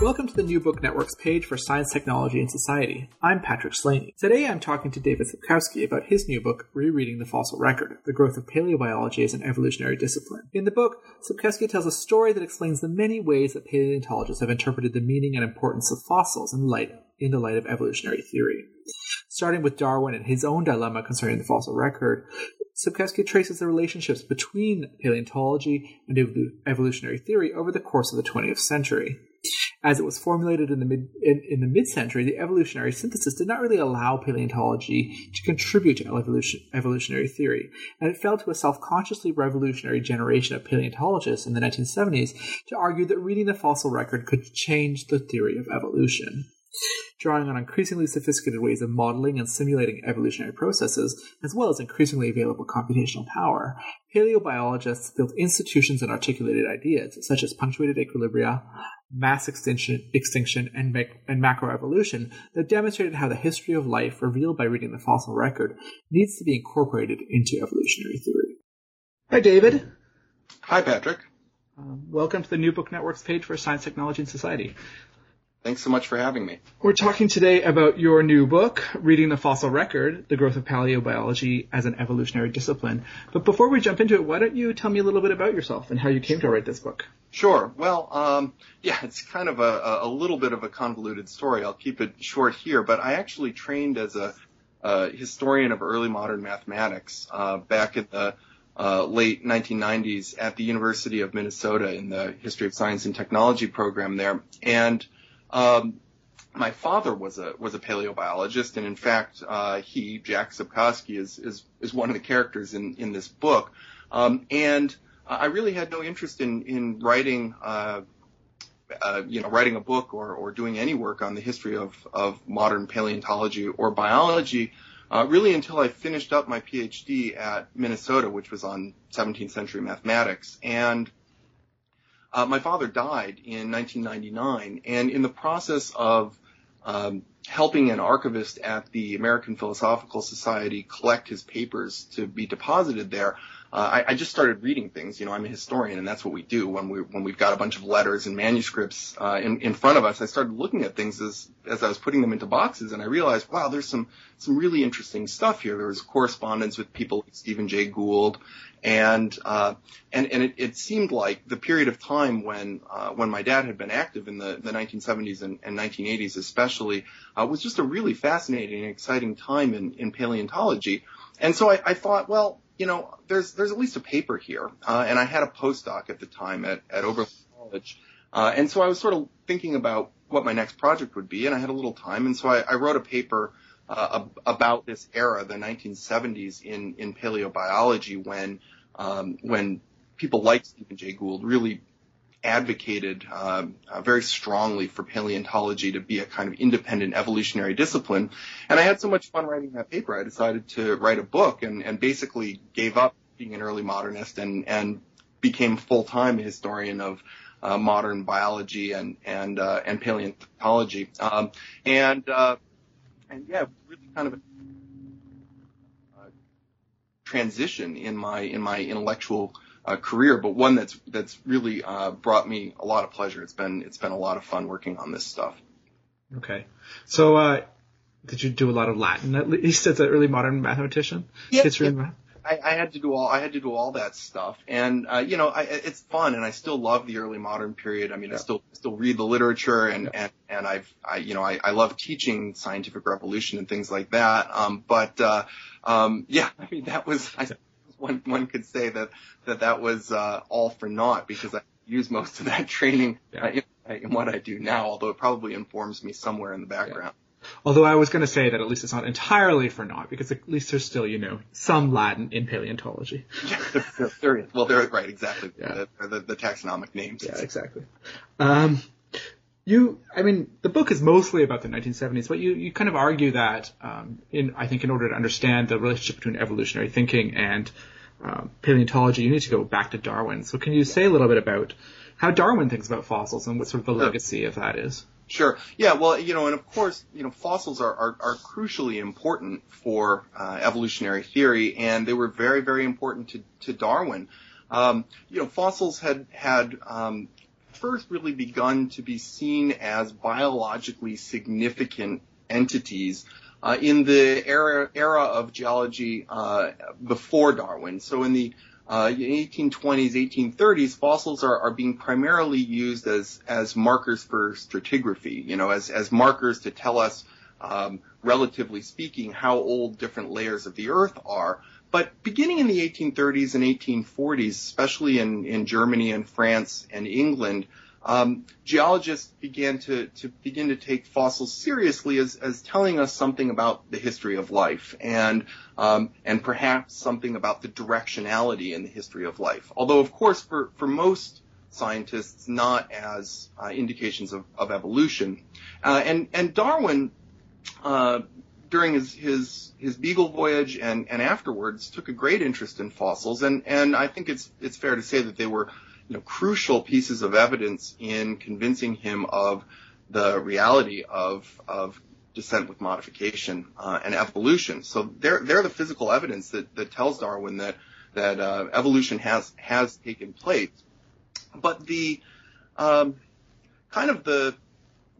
Welcome to the New Book Network's page for science, technology, and society. I'm Patrick Slaney. Today I'm talking to David Sepkoski about his new book, Rereading the Fossil Record The Growth of Paleobiology as an Evolutionary Discipline. In the book, Sepkoski tells a story that explains the many ways that paleontologists have interpreted the meaning and importance of fossils in, light, in the light of evolutionary theory. Starting with Darwin and his own dilemma concerning the fossil record, Sepkoski traces the relationships between paleontology and evolutionary theory over the course of the 20th century as it was formulated in the mid in, in the mid-century, the evolutionary synthesis did not really allow paleontology to contribute to evolution, evolutionary theory, and it fell to a self-consciously revolutionary generation of paleontologists in the 1970s to argue that reading the fossil record could change the theory of evolution. Drawing on increasingly sophisticated ways of modeling and simulating evolutionary processes, as well as increasingly available computational power, paleobiologists built institutions and articulated ideas, such as punctuated equilibria, mass extinction, extinction and, mac- and macroevolution that demonstrated how the history of life revealed by reading the fossil record needs to be incorporated into evolutionary theory. Hi, David. Hi, Patrick. Um, welcome to the New Book Network's page for Science, Technology, and Society. Thanks so much for having me. We're talking today about your new book, Reading the Fossil Record, The Growth of Paleobiology as an Evolutionary Discipline. But before we jump into it, why don't you tell me a little bit about yourself and how you came to write this book? Sure. Well, um, yeah, it's kind of a, a little bit of a convoluted story. I'll keep it short here, but I actually trained as a, a historian of early modern mathematics uh, back in the uh, late 1990s at the University of Minnesota in the History of Science and Technology program there. And um, my father was a was a paleobiologist, and in fact, uh, he Jack Sepkoski is is is one of the characters in in this book. Um, and I really had no interest in in writing. Uh, uh, you know, writing a book or, or doing any work on the history of, of modern paleontology or biology, uh, really until I finished up my PhD at Minnesota, which was on 17th century mathematics. And uh, my father died in 1999, and in the process of um, helping an archivist at the American Philosophical Society collect his papers to be deposited there, uh, I, I, just started reading things. You know, I'm a historian, and that's what we do when we when we've got a bunch of letters and manuscripts uh, in in front of us. I started looking at things as as I was putting them into boxes, and I realized, wow, there's some some really interesting stuff here. There was correspondence with people like Stephen Jay Gould, and uh, and and it, it seemed like the period of time when uh, when my dad had been active in the the 1970s and, and 1980s, especially, uh, was just a really fascinating and exciting time in in paleontology. And so I, I thought, well you know, there's there's at least a paper here, uh, and I had a postdoc at the time at at Oberlin College, uh, and so I was sort of thinking about what my next project would be, and I had a little time, and so I, I wrote a paper uh, about this era, the 1970s in in paleobiology, when um, when people like Stephen Jay Gould really advocated um, uh, very strongly for paleontology to be a kind of independent evolutionary discipline. And I had so much fun writing that paper, I decided to write a book and, and basically gave up being an early modernist and, and became full-time a historian of uh, modern biology and and uh, and paleontology. Um, and uh, and yeah, really kind of a uh, transition in my in my intellectual uh, career, but one that's that's really uh, brought me a lot of pleasure. It's been it's been a lot of fun working on this stuff. Okay, so uh, did you do a lot of Latin at least as an early modern mathematician? Yeah, yeah. I, I, had to do all I had to do all that stuff, and uh, you know I, it's fun, and I still love the early modern period. I mean, yeah. I still still read the literature, and yeah. and and I've I you know I, I love teaching scientific revolution and things like that. Um, but uh, um, yeah, I mean that was I one one could say that that that was uh, all for naught because I use most of that training yeah. uh, in, in, what I do now, although it probably informs me somewhere in the background. Yeah. Although I was going to say that at least it's not entirely for naught because at least there's still, you know, some Latin in paleontology. Yeah, there, there, there is. Well, they're right, exactly. Yeah. The, the, the taxonomic names. Yeah, exactly. Um, you, I mean, the book is mostly about the 1970s, but you, you kind of argue that, um, in, I think in order to understand the relationship between evolutionary thinking and um, paleontology, you need to go back to Darwin. So can you say a little bit about how Darwin thinks about fossils and what sort of the legacy of that is? Sure. Yeah. Well, you know, and of course, you know, fossils are are, are crucially important for uh, evolutionary theory, and they were very, very important to to Darwin. Um, you know, fossils had had um, first really begun to be seen as biologically significant entities uh, in the era, era of geology uh, before Darwin. So in the uh, 1820s, 1830s, fossils are, are being primarily used as as markers for stratigraphy. You know, as as markers to tell us, um, relatively speaking, how old different layers of the Earth are. But beginning in the 1830s and 1840s, especially in, in Germany and France and England, um, geologists began to, to begin to take fossils seriously as, as telling us something about the history of life and um, and perhaps something about the directionality in the history of life. Although, of course, for, for most scientists, not as uh, indications of, of evolution. Uh, and and Darwin, uh, during his, his his Beagle voyage and and afterwards, took a great interest in fossils. And and I think it's it's fair to say that they were you know, crucial pieces of evidence in convincing him of the reality of, of descent with modification uh, and evolution. So they're, they're the physical evidence that, that tells Darwin that, that uh, evolution has, has taken place. But the um, kind of the,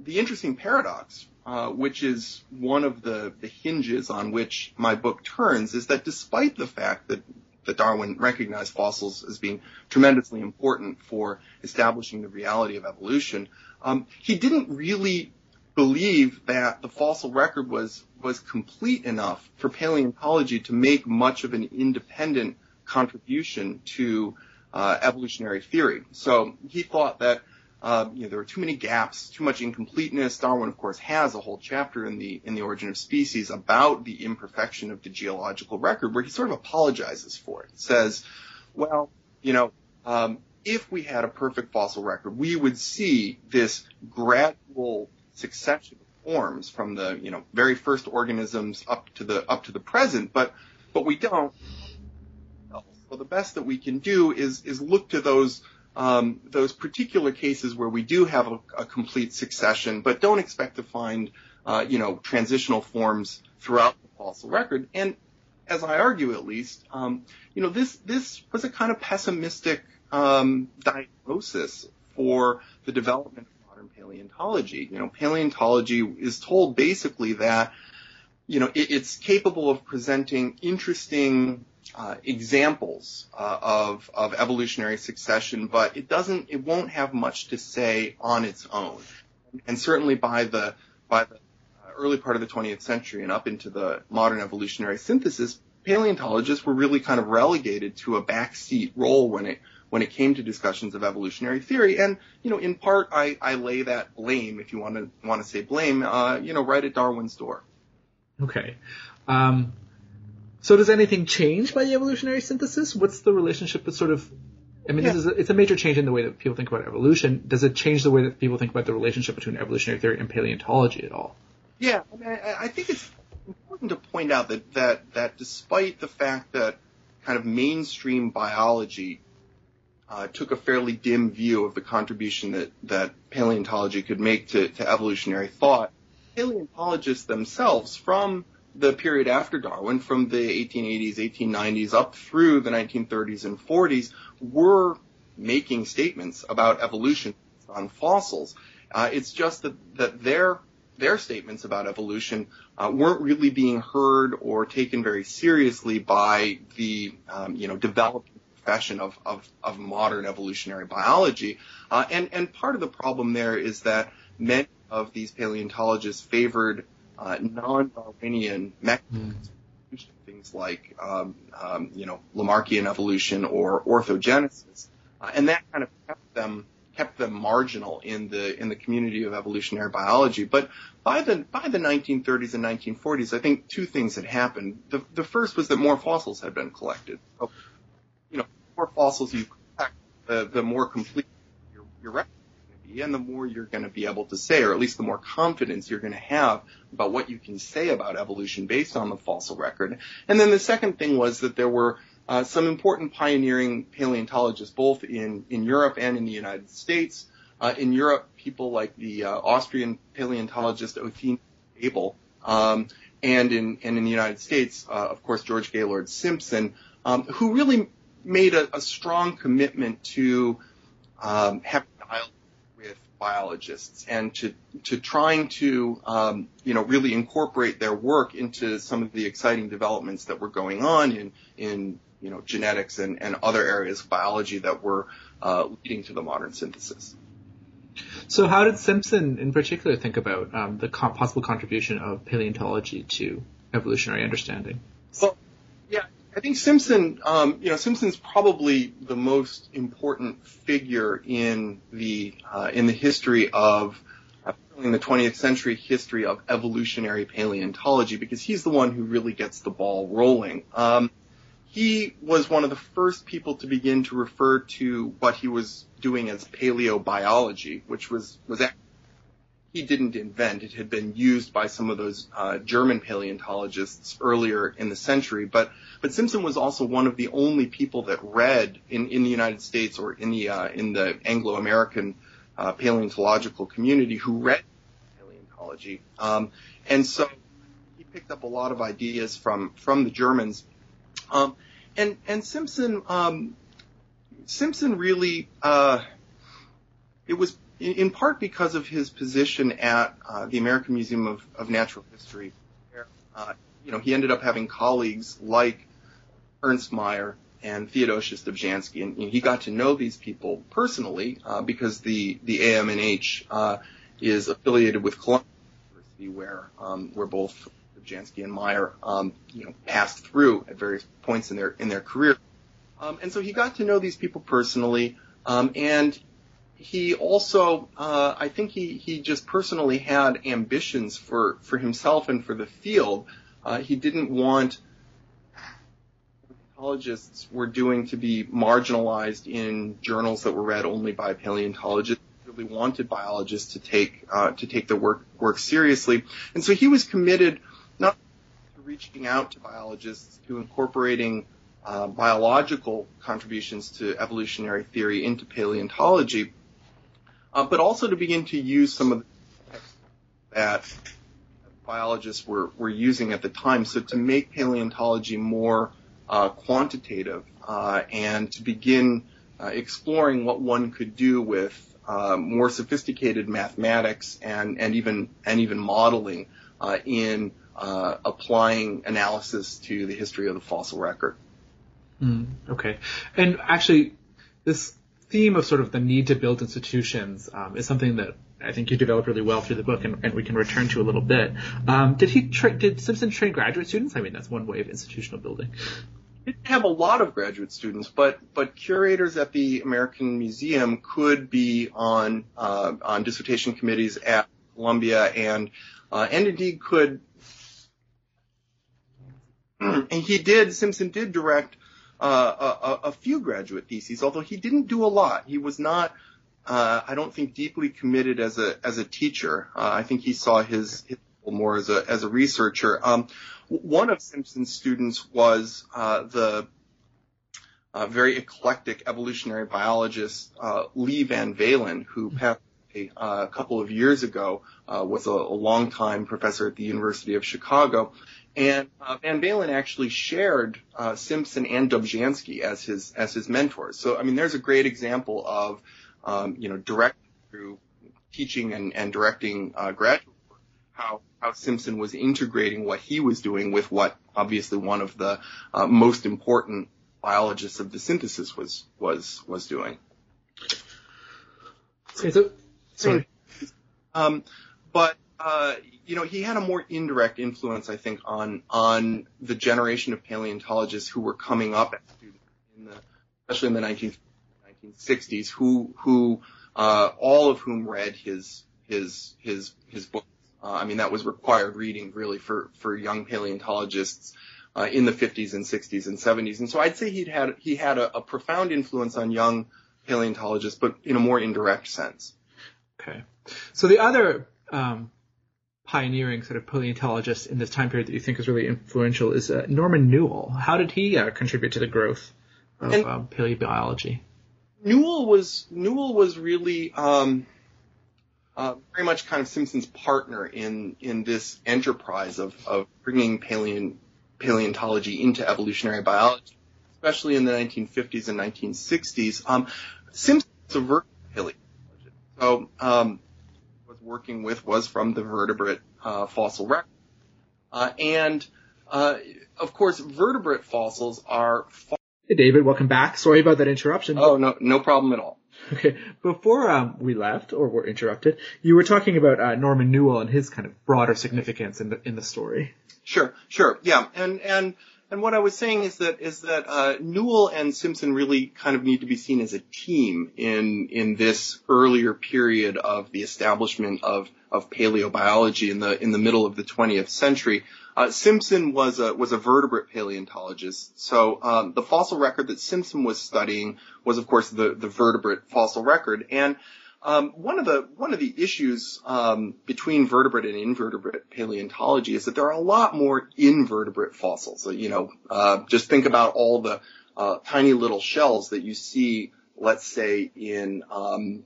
the interesting paradox, uh, which is one of the, the hinges on which my book turns, is that despite the fact that that Darwin recognized fossils as being tremendously important for establishing the reality of evolution. Um, he didn't really believe that the fossil record was was complete enough for paleontology to make much of an independent contribution to uh, evolutionary theory. So he thought that uh, you know, there are too many gaps, too much incompleteness. Darwin, of course, has a whole chapter in the in the Origin of Species about the imperfection of the geological record, where he sort of apologizes for it. Says, well, you know, um, if we had a perfect fossil record, we would see this gradual succession of forms from the you know very first organisms up to the up to the present, but but we don't. So the best that we can do is is look to those um, those particular cases where we do have a, a complete succession, but don't expect to find, uh, you know, transitional forms throughout the fossil record. And as I argue, at least, um, you know, this this was a kind of pessimistic um, diagnosis for the development of modern paleontology. You know, paleontology is told basically that, you know, it, it's capable of presenting interesting uh, examples uh, of of evolutionary succession, but it doesn't it won't have much to say on its own. And certainly by the by the uh, early part of the 20th century and up into the modern evolutionary synthesis, paleontologists were really kind of relegated to a backseat role when it when it came to discussions of evolutionary theory. And you know, in part, I, I lay that blame, if you want to want to say blame, uh, you know, right at Darwin's door. Okay. Um, so does anything change by the evolutionary synthesis? What's the relationship that sort of I mean, yeah. this is a, it's a major change in the way that people think about evolution. Does it change the way that people think about the relationship between evolutionary theory and paleontology at all? Yeah, I, mean, I, I think it's important to point out that, that that despite the fact that kind of mainstream biology uh, took a fairly dim view of the contribution that, that paleontology could make to, to evolutionary thought, paleontologists themselves from the period after Darwin, from the 1880s, 1890s up through the 1930s and 40s, were making statements about evolution on fossils. Uh, it's just that, that their their statements about evolution uh, weren't really being heard or taken very seriously by the um, you know developing profession of, of, of modern evolutionary biology. Uh, and and part of the problem there is that many of these paleontologists favored uh, non-Darwinian mechanisms, mm. things like um, um, you know Lamarckian evolution or orthogenesis, uh, and that kind of kept them kept them marginal in the in the community of evolutionary biology. But by the by the 1930s and 1940s, I think two things had happened. The the first was that more fossils had been collected. So, you know, more fossils you collect, the the more complete your your record be and the more you're going to be able to say, or at least the more confidence you're going to have about what you can say about evolution based on the fossil record. And then the second thing was that there were uh, some important pioneering paleontologists, both in, in Europe and in the United States. Uh, in Europe, people like the uh, Austrian paleontologist Othenio Abel, um, and in and in the United States, uh, of course, George Gaylord Simpson, um, who really made a, a strong commitment to um, dialogue biologists and to to trying to um, you know really incorporate their work into some of the exciting developments that were going on in in you know genetics and, and other areas of biology that were uh, leading to the modern synthesis. So, how did Simpson, in particular, think about um, the co- possible contribution of paleontology to evolutionary understanding? Well, yeah, I think Simpson, um, you know, Simpson's probably the most important figure in the uh, in the history of uh, in the 20th century history of evolutionary paleontology because he's the one who really gets the ball rolling. Um, he was one of the first people to begin to refer to what he was doing as paleobiology, which was was he didn't invent. It had been used by some of those uh, German paleontologists earlier in the century. But but Simpson was also one of the only people that read in, in the United States or in the uh, in the Anglo-American uh, paleontological community who read paleontology. Um, and so he picked up a lot of ideas from from the Germans um, and and Simpson um, Simpson really uh, it was in, in, part because of his position at uh, the American Museum of, of Natural History. Uh, you know, he ended up having colleagues like Ernst Mayr and Theodosius Dobzhansky, and, he got to know these people personally uh, because the the AMNH uh, is affiliated with Columbia University, where um, where both Jansky and Mayr, um, you know, passed through at various points in their in their career. Um, and so he got to know these people personally, um, and he also, uh, I think he he just personally had ambitions for for himself and for the field. Uh, he didn't want paleontologists were doing to be marginalized in journals that were read only by paleontologists. He really wanted biologists to take uh, to take their work work seriously, and so he was committed not to reaching out to biologists, to incorporating uh, biological contributions to evolutionary theory into paleontology, uh, but also to begin to use some of the that biologists were, were using at the time. So to make paleontology more uh, quantitative uh, and to begin uh, exploring what one could do with uh, more sophisticated mathematics and, and even and even modeling in uh, applying analysis to the history of the fossil record. Mm, okay, and actually, this theme of sort of the need to build institutions um, is something that I think you developed really well through the book, and, and we can return to a little bit. Um, did he tra- did Simpson train graduate students? I mean, that's one way of institutional building. Didn't have a lot of graduate students, but but curators at the American Museum could be on uh, on dissertation committees at Columbia, and uh, and indeed could and he did, Simpson did direct uh, a, a, few graduate theses, although he didn't do a lot. He was not, uh, I don't think, deeply committed as a as a teacher. Uh, I think he saw his, his more as a as a researcher. Um, one of Simpson's students was uh, the uh, very eclectic evolutionary biologist Lee Van Valen, who passed a, a couple of years ago, was a, a longtime professor at the University of Chicago. And uh, Van Valen actually shared uh, Simpson and Dobzhansky as his as his mentors. So I mean, there's a great example of um, you know direct through teaching and, and directing uh, graduate work, how how Simpson was integrating what he was doing with what obviously one of the uh, most important biologists of the synthesis was was was doing. So sorry. Um, but uh, you know, he had a more indirect influence, I think, on on the generation of paleontologists who were coming up, in the, especially in the 19, 1960s, who who uh, all of whom read his his his his book. Uh, I mean, that was required reading really for for young paleontologists uh, in the 50s and 60s and 70s. And so I'd say he'd had he had a, a profound influence on young paleontologists, but in a more indirect sense. Okay. So the other um, pioneering sort of paleontologist in this time period that you think is really influential is uh, Norman Newell. How did he uh, contribute to the growth of um, paleobiology? Newell was Newell was really um, uh, very much kind of Simpson's partner in in this enterprise of of bringing paleo, paleontology into evolutionary biology, especially in the 1950s and 1960s. Um, Simpson was a paleontologist. So, um, was working with was from the vertebrate uh, fossil record, uh, and uh, of course, vertebrate fossils are. Far- hey, David, welcome back. Sorry about that interruption. Oh no, no problem at all. Okay, before um, we left or were interrupted, you were talking about uh, Norman Newell and his kind of broader significance in the in the story. Sure, sure, yeah, and and and what I was saying is that is that uh, Newell and Simpson really kind of need to be seen as a team in in this earlier period of the establishment of of paleobiology in the in the middle of the 20th century. Uh, Simpson was a was a vertebrate paleontologist, so um, the fossil record that Simpson was studying was, of course, the the vertebrate fossil record, and um, one of the one of the issues um, between vertebrate and invertebrate paleontology is that there are a lot more invertebrate fossils. So, you know, uh, just think about all the uh, tiny little shells that you see, let's say in um,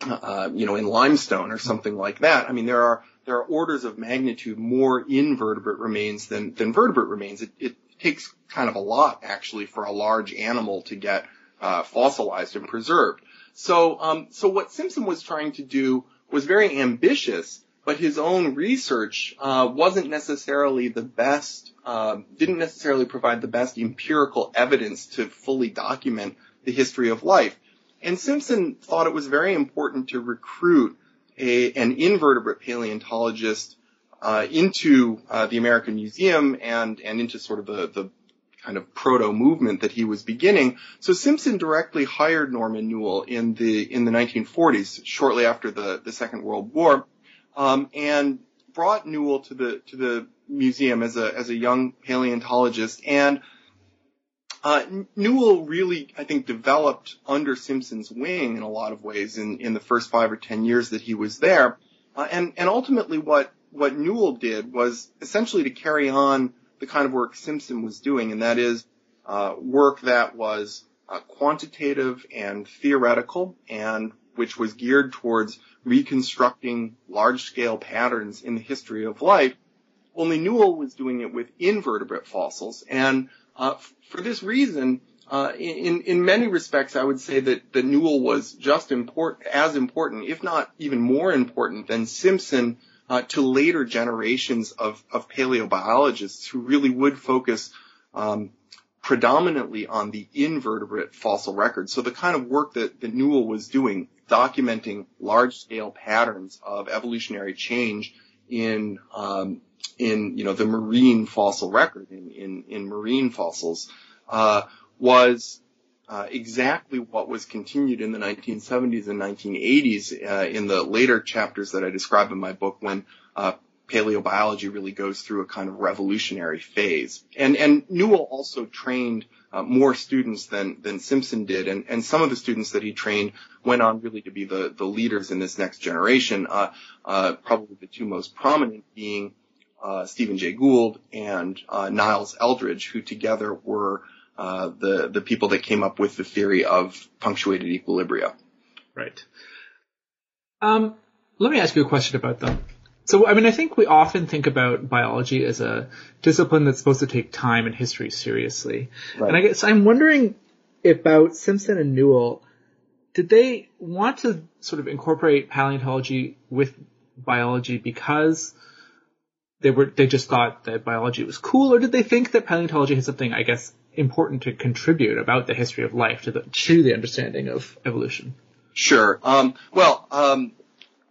uh, you know in limestone or something like that. I mean, there are there are orders of magnitude more invertebrate remains than than vertebrate remains. It, it takes kind of a lot actually for a large animal to get uh, fossilized and preserved. So, um, so what Simpson was trying to do was very ambitious, but his own research uh, wasn't necessarily the best, uh, didn't necessarily provide the best empirical evidence to fully document the history of life. And Simpson thought it was very important to recruit a, an invertebrate paleontologist uh, into uh, the American Museum and and into sort of the, the kind of proto movement that he was beginning. So Simpson directly hired Norman Newell in the in the 1940s, shortly after the the Second World War, um, and brought Newell to the to the museum as a as a young paleontologist. And uh, Newell really, I think, developed under Simpson's wing in a lot of ways in in the first five or ten years that he was there. Uh, and and ultimately, what what Newell did was essentially to carry on the kind of work Simpson was doing, and that is uh, work that was uh, quantitative and theoretical, and which was geared towards reconstructing large-scale patterns in the history of life. Only Newell was doing it with invertebrate fossils, and uh, for this reason, uh, in in many respects, I would say that, that Newell was just as important, if not even more important, than Simpson uh, to later generations of, of paleobiologists who really would focus um, predominantly on the invertebrate fossil record. So the kind of work that, that Newell was doing, documenting large-scale patterns of evolutionary change in um, in you know the marine fossil record in in, in marine fossils uh, was uh, exactly what was continued in the 1970s and 1980s uh, in the later chapters that I describe in my book when uh, paleobiology really goes through a kind of revolutionary phase. And, and Newell also trained uh, more students than, than Simpson did, and, and some of the students that he trained went on really to be the, the leaders in this next generation, uh, probably the two most prominent being Stephen Jay Gould and Niles Eldredge, who together were uh, the the people that came up with the theory of punctuated equilibria. Right. Um, let me ask you a question about them. So, I mean, I think we often think about biology as a discipline that's supposed to take time and history seriously. Right. And I guess I'm wondering about Simpson and Newell, did they want to sort of incorporate paleontology with biology because they were they just thought that biology was cool, or did they think that paleontology had something, I guess, important to contribute about the history of life to the to the understanding of evolution? Sure. Um, well, um,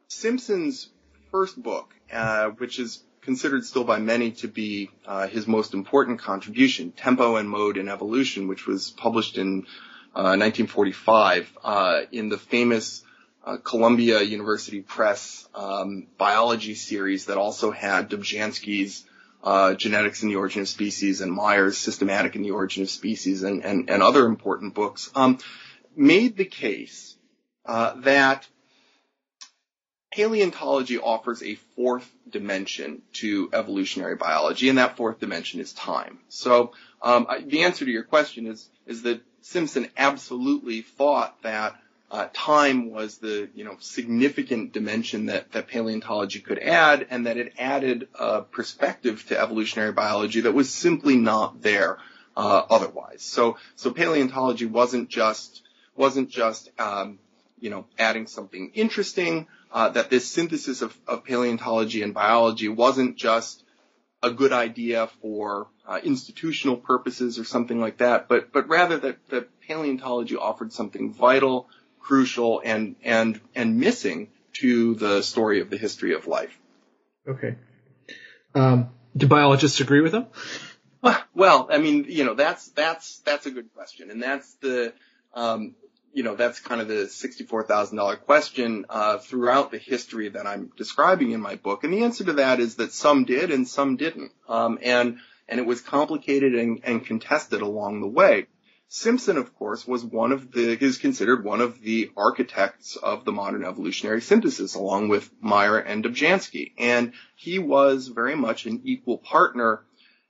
Simpson's first book, uh, which is considered still by many to be uh, his most important contribution, Tempo and Mode in Evolution, which was published in uh, 1945 uh, in the famous uh, Columbia University Press um, biology series that also had Dobzhansky's uh, Genetics in the Origin of Species and Mayr's Systematic in the Origin of Species and, and, and other important books, um, made the case uh, that paleontology offers a fourth dimension to evolutionary biology, and that fourth dimension is time. So um, the answer to your question is is that Simpson absolutely thought that uh, time was the you know significant dimension that that paleontology could add, and that it added a perspective to evolutionary biology that was simply not there uh, otherwise. So so paleontology wasn't just wasn't just um, you know, adding something interesting, uh, that this synthesis of, of paleontology and biology wasn't just a good idea for uh, institutional purposes or something like that, but but rather that, that paleontology offered something vital, crucial, and and and missing to the story of the history of life. Okay. Um, do biologists agree with him? Well, I mean, you know, that's that's that's a good question, and that's the um, you know, that's kind of the $64,000 question uh, throughout the history that I'm describing in my book. And the answer to that is that some did and some didn't. Um, and, and it was complicated and, and contested along the way. Simpson, of course, was one of the, is considered one of the architects of the modern evolutionary synthesis along with Mayr and Dobzhansky. And he was very much an equal partner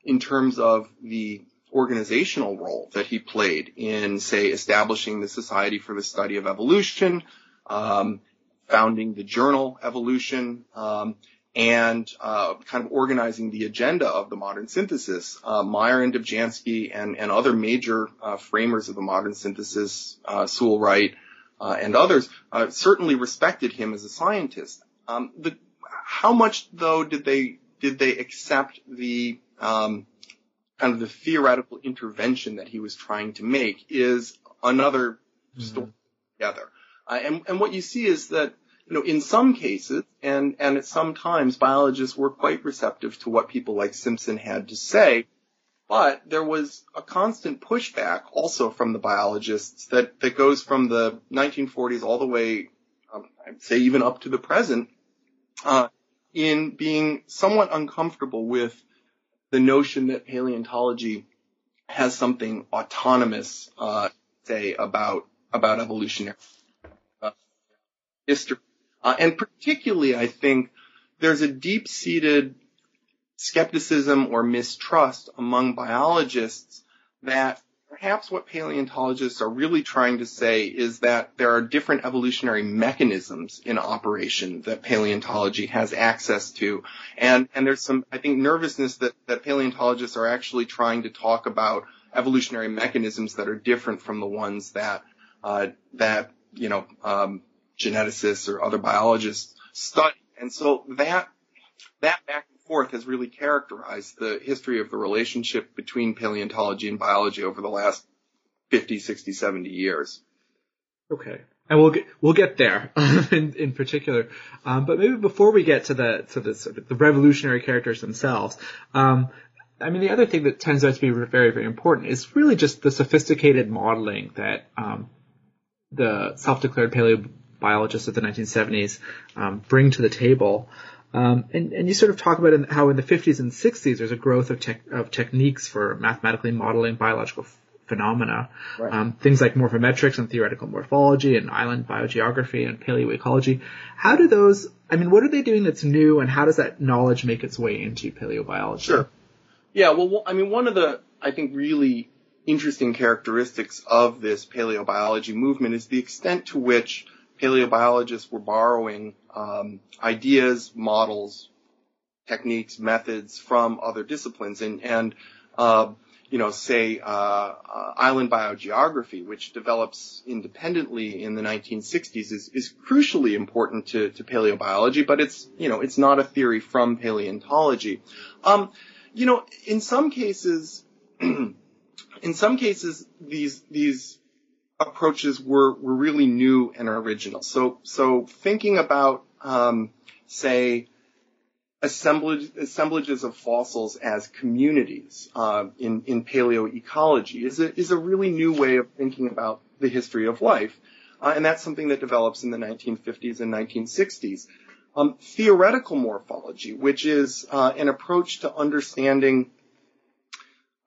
in terms of the organizational role that he played in, say, establishing the Society for the Study of Evolution, um, founding the journal Evolution, um, and uh, kind of organizing the agenda of the modern synthesis. Uh, Mayr and Dobzhansky and, and other major uh, framers of the modern synthesis, uh, Sewall Wright uh, and others, uh, certainly respected him as a scientist. Um, the, how much, though, did they did they accept the um, kind of the theoretical intervention that he was trying to make is another mm-hmm. story together. Uh, and, and what you see is that, you know, in some cases and, and at some times biologists were quite receptive to what people like Simpson had to say. But there was a constant pushback also from the biologists that, that goes from the 1940s all the way, um, I'd say even up to the present, uh, in being somewhat uncomfortable with the notion that paleontology has something autonomous, uh, say about about evolutionary uh, history, uh, and particularly, I think there's a deep-seated skepticism or mistrust among biologists that perhaps what paleontologists are really trying to say is that there are different evolutionary mechanisms in operation that paleontology has access to. And, and there's some, I think, nervousness that, that paleontologists are actually trying to talk about evolutionary mechanisms that are different from the ones that, uh, that, you know, um, geneticists or other biologists study. And so that, that back and forth has really characterized the history of the relationship between paleontology and biology over the last 50, 60, 70 years. Okay. And we'll get we'll get there in, in particular, um, but maybe before we get to the to the the revolutionary characters themselves, um, I mean the other thing that turns out to be very very important is really just the sophisticated modeling that um, the self-declared paleobiologists of the 1970s um, bring to the table. Um, and, and you sort of talk about in, how in the 50s and 60s there's a growth of, tech, of techniques for mathematically modeling biological f- phenomena. Right. Um, things like morphometrics and theoretical morphology and island biogeography and paleoecology. How do those, I mean, what are they doing that's new and how does that knowledge make its way into paleobiology? Sure. Yeah, well, I mean, one of the, I think, really interesting characteristics of this paleobiology movement is the extent to which paleobiologists were borrowing um, ideas, models, techniques, methods from other disciplines, and and uh, you know, say uh, uh, island biogeography, which develops independently in the 1960s, is is crucially important to to paleobiology, but it's you know it's not a theory from paleontology. Um, you know, in some cases. in some cases, these these approaches were, were really new and original. So, so thinking about, um, say, assemblage, assemblages of fossils as communities uh, in, in paleoecology is a, is a really new way of thinking about the history of life. Uh, and that's something that develops in the 1950s and 1960s. Um, theoretical morphology, which is uh, an approach to understanding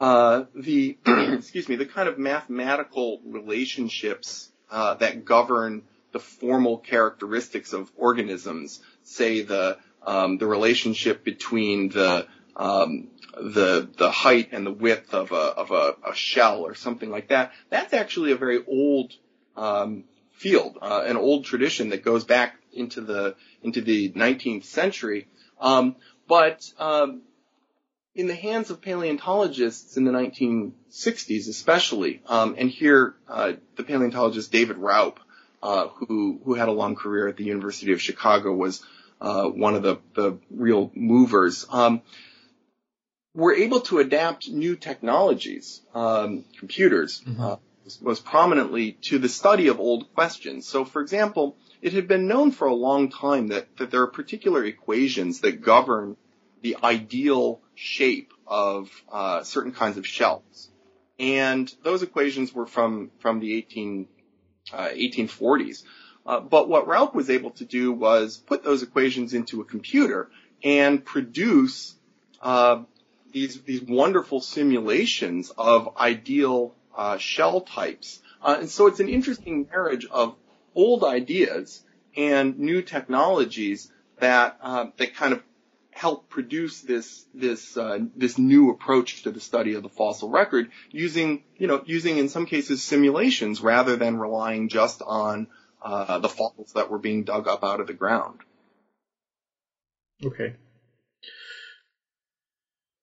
uh, the excuse me the kind of mathematical relationships uh, that govern the formal characteristics of organisms, say the um, the relationship between the um, the the height and the width of a of a, a, shell or something like that. That's actually a very old um, field, uh, an old tradition that goes back into the into the 19th century. Um, but um, in the hands of paleontologists in the 1960s, especially, um, and here uh, the paleontologist David Raup uh, who who had a long career at the University of Chicago, was uh, one of the the real movers. Um, were able to adapt new technologies, um, computers, mm-hmm. uh, most prominently to the study of old questions. So, for example, it had been known for a long time that, that there are particular equations that govern the ideal shape of uh, certain kinds of shells. And those equations were from, from the 18, uh, 1840s. Uh, but what Raup was able to do was put those equations into a computer and produce uh, these these wonderful simulations of ideal uh, shell types. Uh, and so it's an interesting marriage of old ideas and new technologies that that kind of help produce this this uh, this new approach to the study of the fossil record using you know using in some cases simulations rather than relying just on uh, the fossils that were being dug up out of the ground. Okay.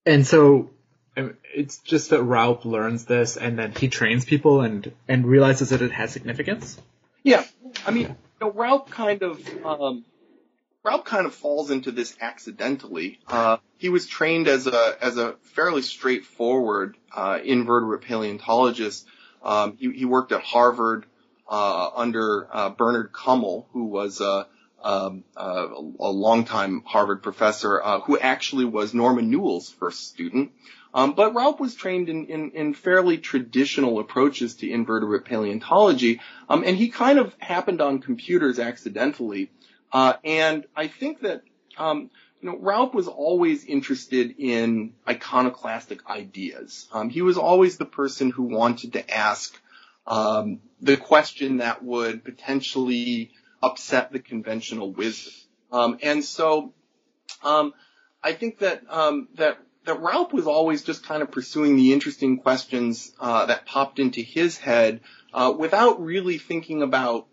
And so it's just that Raup learns this and then he trains people and and realizes that it has significance. Yeah, I mean, you know, Raup kind of um, Raup kind of falls into this accidentally. Uh, he was trained as a as a fairly straightforward uh, invertebrate paleontologist. Um, he, he, worked at Harvard uh, under uh, Bernard Kummel, who was a, um, uh, a longtime Harvard professor, uh, who actually was Norman Newell's first student. Um, but Raup was trained in, in, in, fairly traditional approaches to invertebrate paleontology, um, and he kind of happened on computers accidentally. Uh, and I think that, um, you know, Raup was always interested in iconoclastic ideas. Um, he was always the person who wanted to ask um, the question that would potentially upset the conventional wisdom. Um, and so, I think that that that Raup was always just kind of pursuing the interesting questions uh, that popped into his head uh, without really thinking about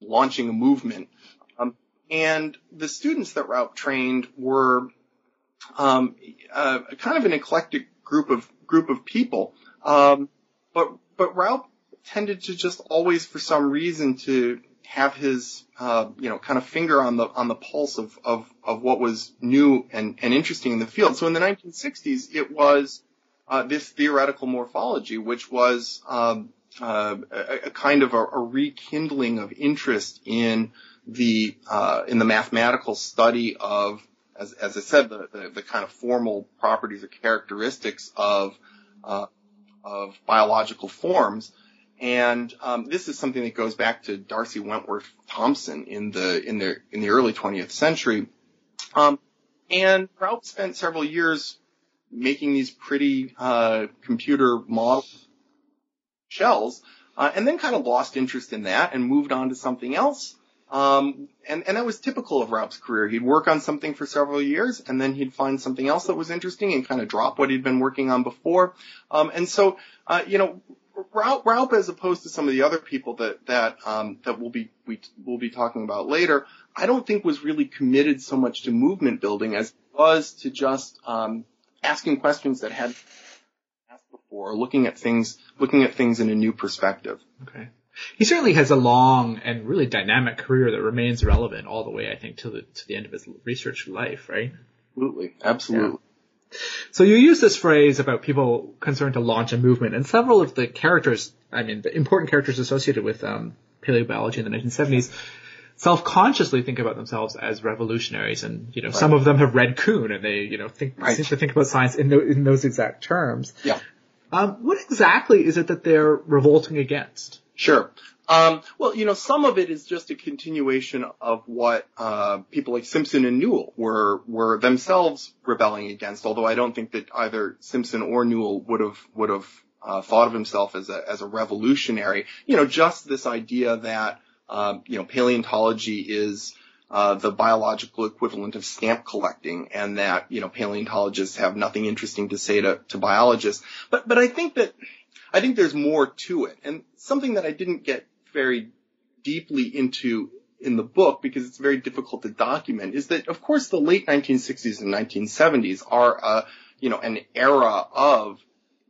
launching a movement. And the students that Raup trained were um, kind of an eclectic group of group of people. Um, but but Raup tended to just always, for some reason, to have his uh, you know kind of finger on the on the pulse of of, of what was new and, and interesting in the field. So in the 1960s, it was uh, this theoretical morphology, which was um, uh, a, a, kind of a, a, rekindling of interest in the uh, in the mathematical study of, as, as I said, the, the, the kind of formal properties or characteristics of uh, of biological forms. And um, this is something that goes back to D'Arcy Wentworth Thompson in the in the in the early 20th century. Um, and Raup spent several years making these pretty uh, computer model shells, uh, and then kind of lost interest in that and moved on to something else. Um, and, and that was typical of Raup's career. He'd work on something for several years, and then he'd find something else that was interesting and kind of drop what he'd been working on before. Um, and so, uh, you know, Raup, Raup, as opposed to some of the other people that that um, that we'll be we will be talking about later, I don't think was really committed so much to movement building as was to just um, asking questions that had asked before, looking at things looking at things in a new perspective. Okay. He certainly has a long and really dynamic career that remains relevant all the way, I think, to the to the end of his research life, right? Absolutely, absolutely. So you use this phrase about people concerned to launch a movement, and several of the characters, I mean, the important characters associated with um, paleobiology in the 1970s, self-consciously think about themselves as revolutionaries, and you know, right. some of them have read Kuhn, and they, you know, think right. seem to think about science in, in those exact terms. Yeah. Um, what exactly is it that they're revolting against? Sure. Um, well, you know, some of it is just a continuation of what uh, people like Simpson and Newell were were themselves rebelling against. Although I don't think that either Simpson or Newell would have would have uh, thought of himself as a as a revolutionary. You know, just this idea that um, you know paleontology is uh, the biological equivalent of stamp collecting, and that you know paleontologists have nothing interesting to say to, to biologists. But but I think that I think there's more to it, and something that I didn't get very deeply into in the book because it's very difficult to document is that of course the late 1960s and 1970s are uh, you know an era of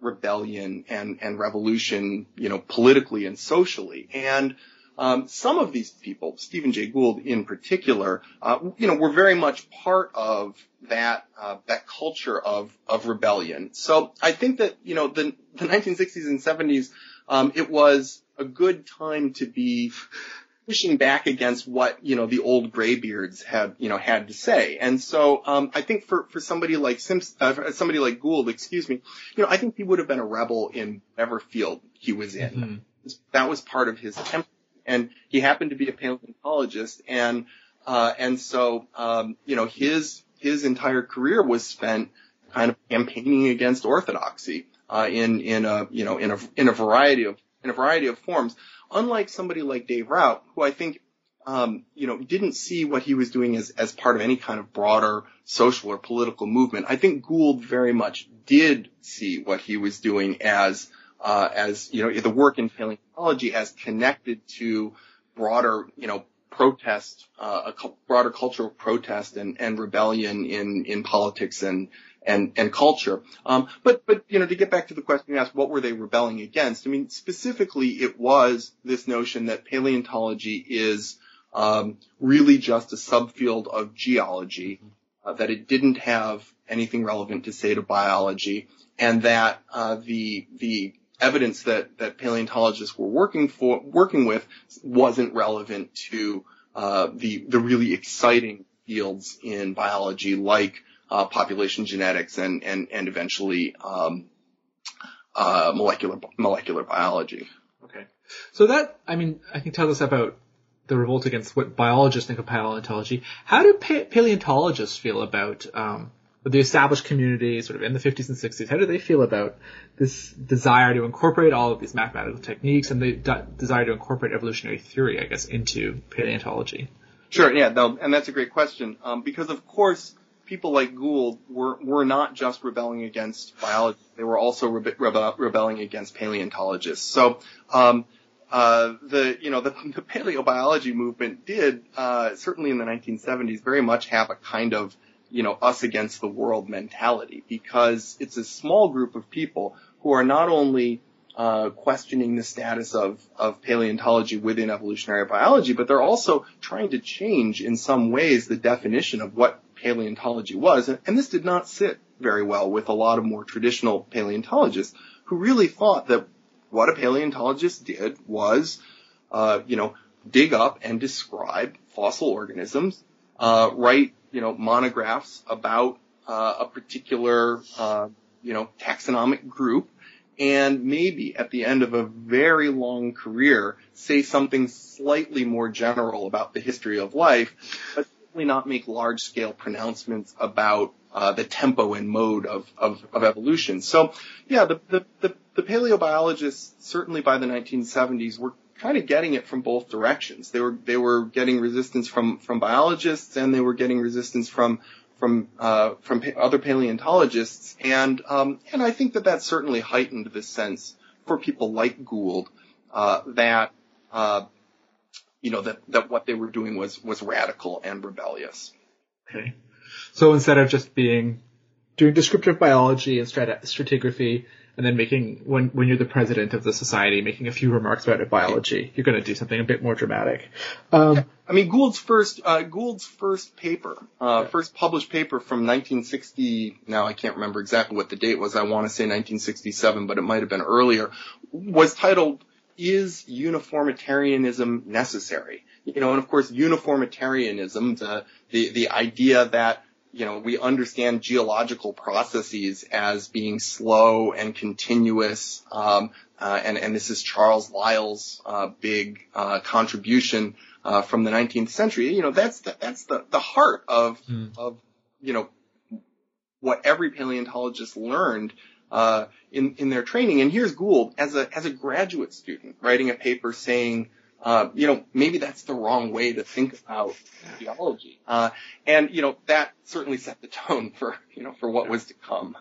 rebellion and and revolution you know politically and socially. And um, some of these people, Stephen Jay Gould in particular, uh, you know, were very much part of that uh, that culture of of rebellion. So I think that you know the the 1960s and 70s, um, it was a good time to be pushing back against what you know the old graybeards had you know had to say. And so um, I think for for somebody like Simpson, uh, somebody like Gould, excuse me, you know, I think he would have been a rebel in whatever field he was in. Mm-hmm. That was part of his temperament and he happened to be a paleontologist, and uh, and so um, you know his his entire career was spent kind of campaigning against orthodoxy uh, in in a you know in a in a variety of in a variety of forms. Unlike somebody like Dave Raup, who I think um, you know didn't see what he was doing as as part of any kind of broader social or political movement. I think Gould very much did see what he was doing as uh, as you know the work in paleontology as connected to broader you know protest, uh, a broader cultural protest and, and rebellion in in politics and and and culture. Um, but but you know to get back to the question you asked, what were they rebelling against? I mean specifically, it was this notion that paleontology is um, really just a subfield of geology, uh, that it didn't have anything relevant to say to biology, and that uh, the the evidence that, that paleontologists were working for, working with wasn't relevant to, uh, the, the really exciting fields in biology like, uh, population genetics and, and, and eventually, um, uh, molecular, molecular biology. Okay. So that, I mean, I think tells us about the revolt against what biologists think of paleontology. How do pa- paleontologists feel about, um, the established community sort of in the 50s and 60s, how do they feel about this desire to incorporate all of these mathematical techniques and the de- desire to incorporate evolutionary theory, I guess, into paleontology? Sure, yeah, no, and that's a great question. Um, because of course, people like Gould were, were not just rebelling against biology, they were also rebe- rebe- rebelling against paleontologists. So, um, uh, the you know the, the paleobiology movement did uh, certainly in the 1970s very much have a kind of you know, us against the world mentality because it's a small group of people who are not only uh, questioning the status of, of paleontology within evolutionary biology, but they're also trying to change in some ways the definition of what paleontology was. And, this did not sit very well with a lot of more traditional paleontologists who really thought that what a paleontologist did was, uh, you know, dig up and describe fossil organisms, uh, write you know, monographs about uh, a particular, uh, you know, taxonomic group, and maybe at the end of a very long career, say something slightly more general about the history of life, but certainly not make large-scale pronouncements about uh, the tempo and mode of, of, of evolution. So, yeah, the, the, the, the paleobiologists, certainly by the 1970s, were kind of getting it from both directions. They were they were getting resistance from from biologists and they were getting resistance from from uh, from other paleontologists, and um, and I think that that certainly heightened the sense for people like Gould uh, that uh, you know that that what they were doing was was radical and rebellious. Okay, so instead of just being doing descriptive biology and stratigraphy and then making when when you're the president of the society, making a few remarks about biology. You're going to do something a bit more dramatic. Um, I mean, Gould's first uh, Gould's first paper, uh, first published paper from 1960. Now I can't remember exactly what the date was. I want to say 1967, but it might have been earlier. Was titled "Is Uniformitarianism Necessary?" You know, and of course, uniformitarianism, the the, the idea that you know, we understand geological processes as being slow and continuous. Um, uh, and, and this is Charles Lyell's uh, big uh, contribution uh, from the 19th century. You know, that's the, that's the, the heart of mm. of you know what every paleontologist learned uh, in in their training. And here's Gould as a as a graduate student writing a paper saying uh, you know, maybe that's the wrong way to think about geology. Uh, and, you know, that certainly set the tone for, you know, for what was to come.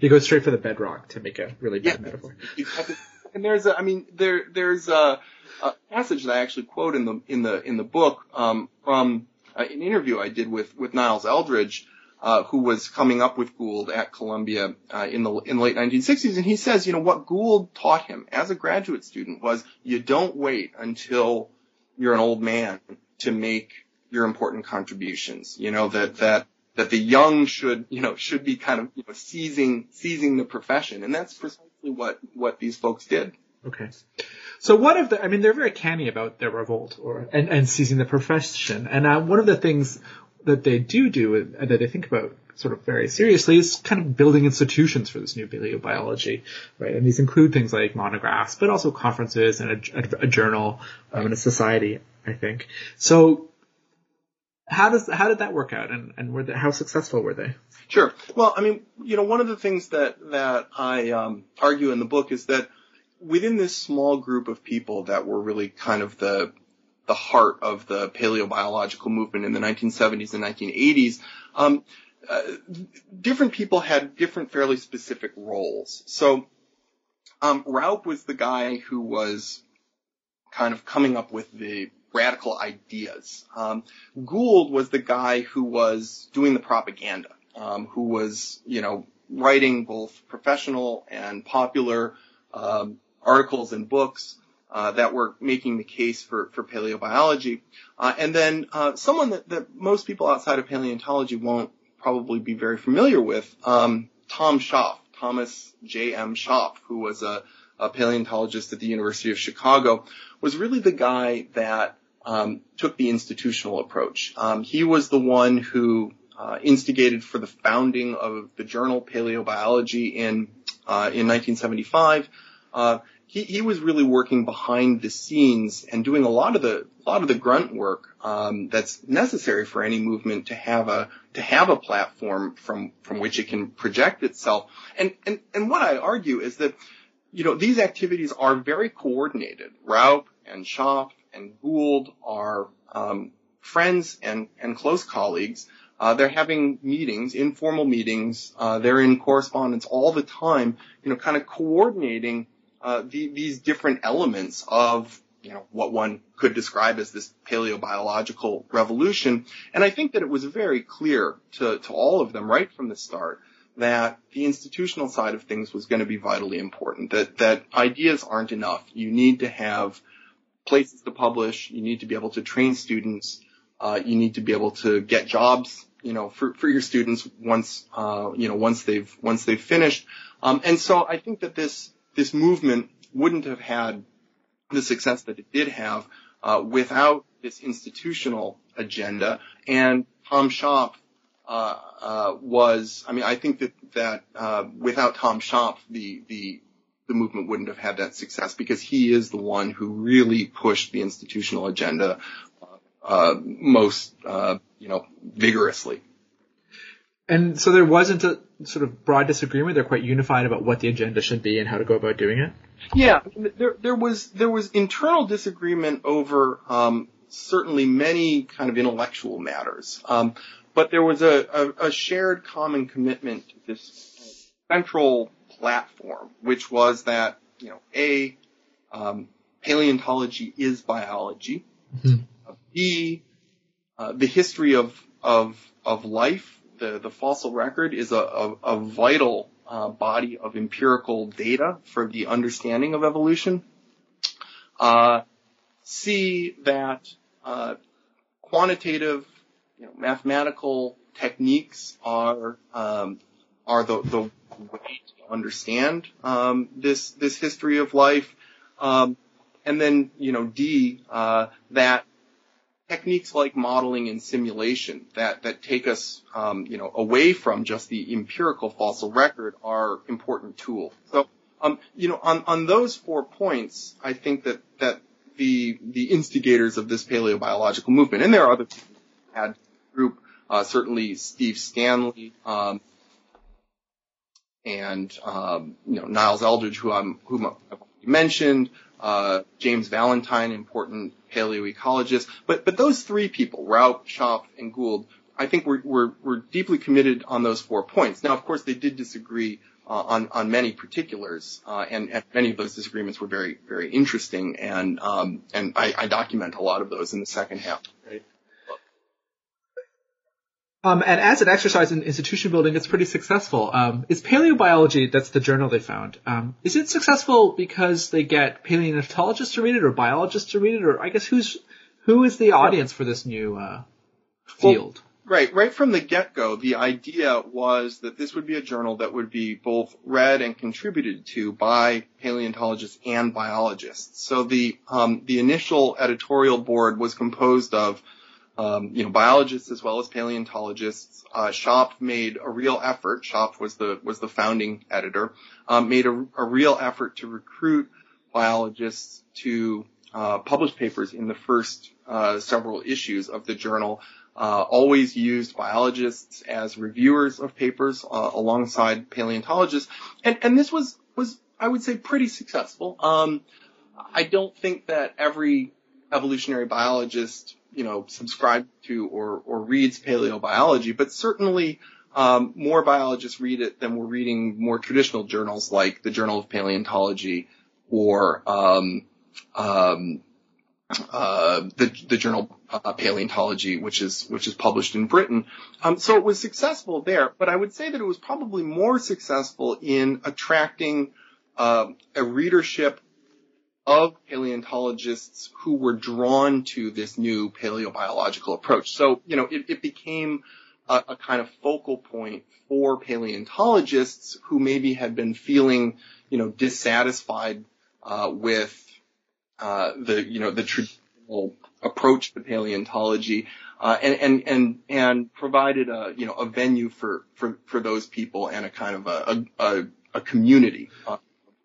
You go straight for the bedrock to make a really bad yeah, metaphor. And there's a, I mean, there, there's a, a, passage that I actually quote in the, in the, in the book, um, from uh, an interview I did with, with Niles Eldredge, uh, who was coming up with Gould at Columbia uh, in the in the late 1960s, and he says, you know, what Gould taught him as a graduate student was you don't wait until you're an old man to make your important contributions. You know that that that the young should you know should be kind of you know, seizing seizing the profession, and that's precisely what what these folks did. Okay. So one of the, I mean, they're very canny about their revolt or and, and seizing the profession. And uh, one of the things that they do do and that they think about sort of very seriously is kind of building institutions for this new paleobiology, right? And these include things like monographs, but also conferences and a, a, a journal um, and a society, I think. So how does how did that work out, and and were they, how successful were they? Sure. Well, I mean, you know, one of the things that that I um, argue in the book is that within this small group of people that were really kind of the the heart of the paleobiological movement in the 1970s and 1980s, um, uh, different people had different fairly specific roles. So um, Raup was the guy who was kind of coming up with the radical ideas. Um, Gould was the guy who was doing the propaganda, um, who was, you know, writing both professional and popular um, articles and books uh, that were making the case for, for paleobiology. Uh, and then uh, someone that, that most people outside of paleontology won't probably be very familiar with, um, Tom Schopf, Thomas J.M. Schopf, who was a, a, paleontologist at the University of Chicago, was really the guy that um, took the institutional approach. Um, he was the one who uh, instigated for the founding of the journal Paleobiology in uh, in 1975. He, he was really working behind the scenes and doing a lot of the a lot of the grunt work um, that's necessary for any movement to have a to have a platform from from which it can project itself. And and and what I argue is that you know these activities are very coordinated. Raup and Schopf and Gould are um, friends and and close colleagues. Uh, they're having meetings, informal meetings. Uh, they're in correspondence all the time. You know, kind of coordinating uh, the, these different elements of you know what one could describe as this paleobiological revolution. And I think that it was very clear to, to all of them right from the start that the institutional side of things was going to be vitally important. That that ideas aren't enough. You need to have places to publish. You need to be able to train students. Uh, you need to be able to get jobs, you know, for, for your students once, uh, you know, once they've once they've finished. Um, and so I think that this this movement wouldn't have had the success that it did have uh, without this institutional agenda. And Tom Schopf uh, uh, was, I mean, I think that that uh, without Tom Schopf, the the the movement wouldn't have had that success because he is the one who really pushed the institutional agenda uh, uh, most, you know, vigorously. And so there wasn't a sort of broad disagreement. They're quite unified about what the agenda should be and how to go about doing it. Yeah, there there was there was internal disagreement over um, certainly many kind of intellectual matters, um, but there was a, a, a, shared common commitment to this central platform, which was that you know a um, paleontology is biology. Mm-hmm. B uh, the history of of of life the, the fossil record is a, a, a vital uh, body of empirical data for the understanding of evolution. Uh, see that uh, quantitative, you know, mathematical techniques are um, are the, the way to understand um, this this history of life, um, and then you know D uh, that techniques like modeling and simulation that, that take us, um, you know, away from just the empirical fossil record are important tools. So, um, you know, on, on those four points, I think that, that the, the instigators of this paleobiological movement, and there are other people had group, uh, certainly Steve Stanley, um, and, um, you know, Niles Eldredge, who I'm, whom mentioned, uh, James Valentine, important paleoecologist. But but those three people, Raup, Schopf, and Gould, I think were, were, were deeply committed on those four points. Now, of course, they did disagree uh, on on many particulars, uh, and, and many of those disagreements were very very interesting, and um, and I, I document a lot of those in the second half. Right? Um, and as an exercise in institution building, it's pretty successful. Um, is paleobiology, that's the journal they found, um, is it successful because they get paleontologists to read it or biologists to read it, or I guess who's Who is the audience for this new uh, field? Right, right from the get-go, the idea was that this would be a journal that would be both read and contributed to by paleontologists and biologists. So the um, the initial editorial board was composed of um, you know biologists as well as paleontologists. Uh, Schopf made a real effort. Schopf was the was the founding editor. Um, made a, a, real effort to recruit biologists to uh, publish papers in the first uh, several issues of the journal uh, always used biologists as reviewers of papers uh, alongside paleontologists, and and this was was I would say pretty successful. Um, I don't think that every evolutionary biologist you know subscribes to or or reads paleobiology, but certainly. Um, more biologists read it than we're reading more traditional journals like the Journal of Paleontology or um, um, uh, the, the journal uh, Paleontology, which is which is published in Britain. Um, so it was successful there, but I would say that it was probably more successful in attracting uh, a readership of paleontologists who were drawn to this new paleobiological approach. So you know, it, it became a, a kind of focal point for paleontologists who maybe had been feeling you know dissatisfied uh, with uh, the you know the traditional approach to paleontology, uh, and and and and provided a you know a venue for for for those people and a kind of a a, a community.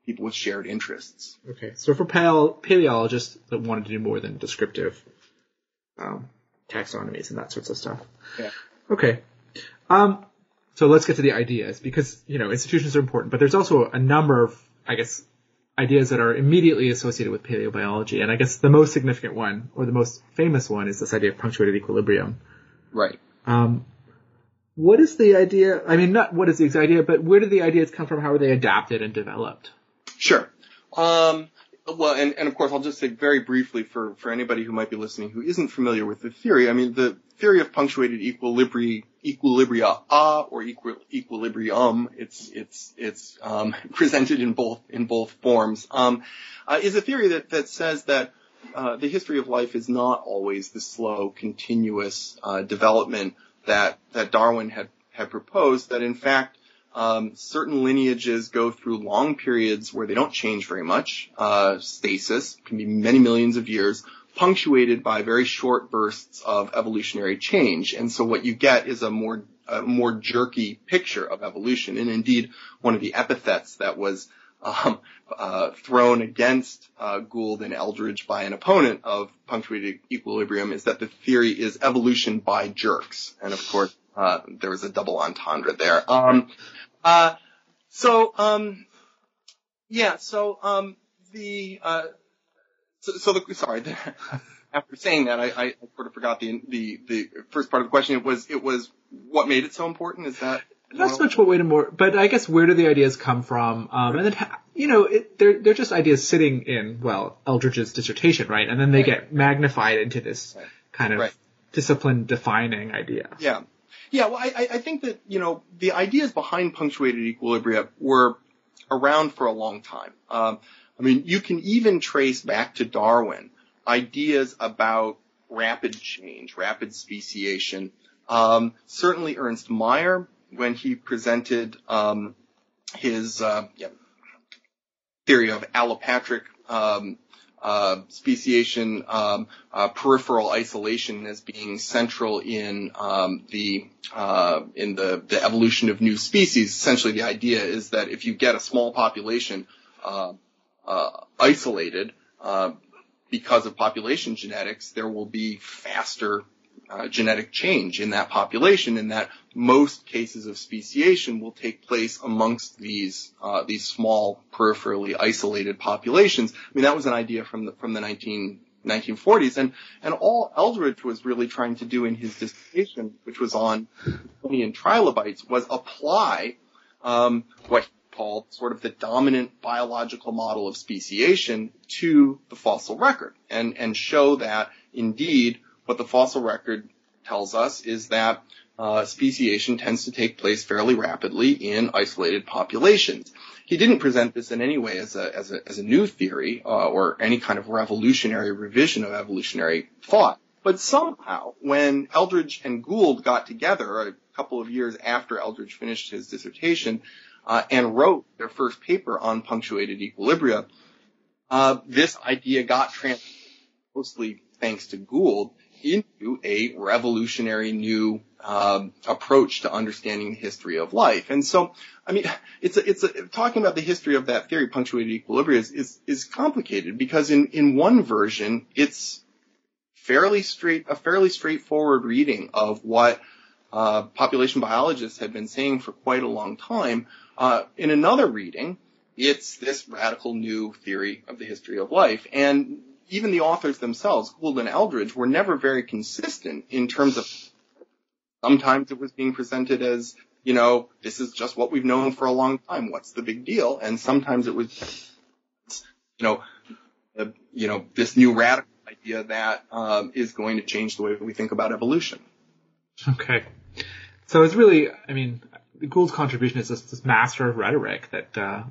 People with shared interests. Okay, so for paleo- paleologists that wanted to do more than descriptive um, taxonomies and that sorts of stuff. Yeah. Okay. Um, so let's get to the ideas because you know institutions are important, but there's also a number of I guess ideas that are immediately associated with paleobiology. And I guess the most significant one, or the most famous one, is this idea of punctuated equilibrium. Right. Um, what is the idea? I mean, not what is the exact idea, but where did the ideas come from? How were they adapted and developed? Sure. Um, well, and, and of course, I'll just say very briefly for, for anybody who might be listening who isn't familiar with the theory. I mean, the theory of punctuated equilibri, equilibria or equi, equilibrium, it's, it's, it's, um, presented in both, in both forms, um, uh, is a theory that, that says that, uh, the history of life is not always the slow, continuous, uh, development that, that Darwin had, had proposed, that in fact, um, certain lineages go through long periods where they don't change very much. Uh, stasis can be many millions of years, punctuated by very short bursts of evolutionary change. And so what you get is a more a more jerky picture of evolution. And indeed, one of the epithets that was um, uh, thrown against uh, Gould and Eldredge by an opponent of punctuated equilibrium is that the theory is evolution by jerks. And of course, uh, there was a double entendre there. Um, uh, so, um, yeah, so, um, the, uh, so, so the, sorry, the, after saying that, I, I sort of forgot the, the, the first part of the question. It was, it was what made it so important? Is that? Not so much what made it more, but I guess where do the ideas come from? Um, and then, you know, it, they're, they're just ideas sitting in, well, Eldredge's dissertation, right? And then they right. get magnified into this right. kind of right. discipline defining idea. Yeah. Yeah, well, I, I think that, you know, the ideas behind punctuated equilibria were around for a long time. Um, I mean, you can even trace back to Darwin ideas about rapid change, rapid speciation. Um, certainly Ernst Mayr, when he presented um, his uh, yeah, theory of allopatric um, uh, speciation, um, uh, peripheral isolation as being central in um, the uh, in the, the evolution of new species. Essentially, the idea is that if you get a small population uh, uh, isolated uh, because of population genetics, there will be faster uh, genetic change in that population, and that most cases of speciation will take place amongst these uh, these small peripherally isolated populations. I mean, that was an idea from the from the 19 1940s, and and all Eldredge was really trying to do in his dissertation, which was on Plinian trilobites, was apply um, what he called sort of the dominant biological model of speciation to the fossil record, and and show that indeed what the fossil record tells us is that uh, speciation tends to take place fairly rapidly in isolated populations. He didn't present this in any way as a, as a, as a new theory uh, or any kind of revolutionary revision of evolutionary thought. But somehow, when Eldredge and Gould got together a couple of years after Eldredge finished his dissertation uh, and wrote their first paper on punctuated equilibria, uh, this idea got transferred, mostly thanks to Gould, into a revolutionary new um, approach to understanding the history of life. And so, I mean, it's a, it's a, talking about the history of that theory, punctuated equilibrium, is, is, is complicated because in, in one version, it's fairly straight, a fairly straightforward reading of what uh, population biologists have been saying for quite a long time. Uh, in another reading, it's this radical new theory of the history of life. And even the authors themselves, Gould and Eldredge, were never very consistent in terms of sometimes it was being presented as, you know, this is just what we've known for a long time. What's the big deal? And sometimes it was, you know, uh, you know, this new radical idea that um, is going to change the way that we think about evolution. Okay. So it's really, I mean, Gould's contribution is this, this master of rhetoric that uh,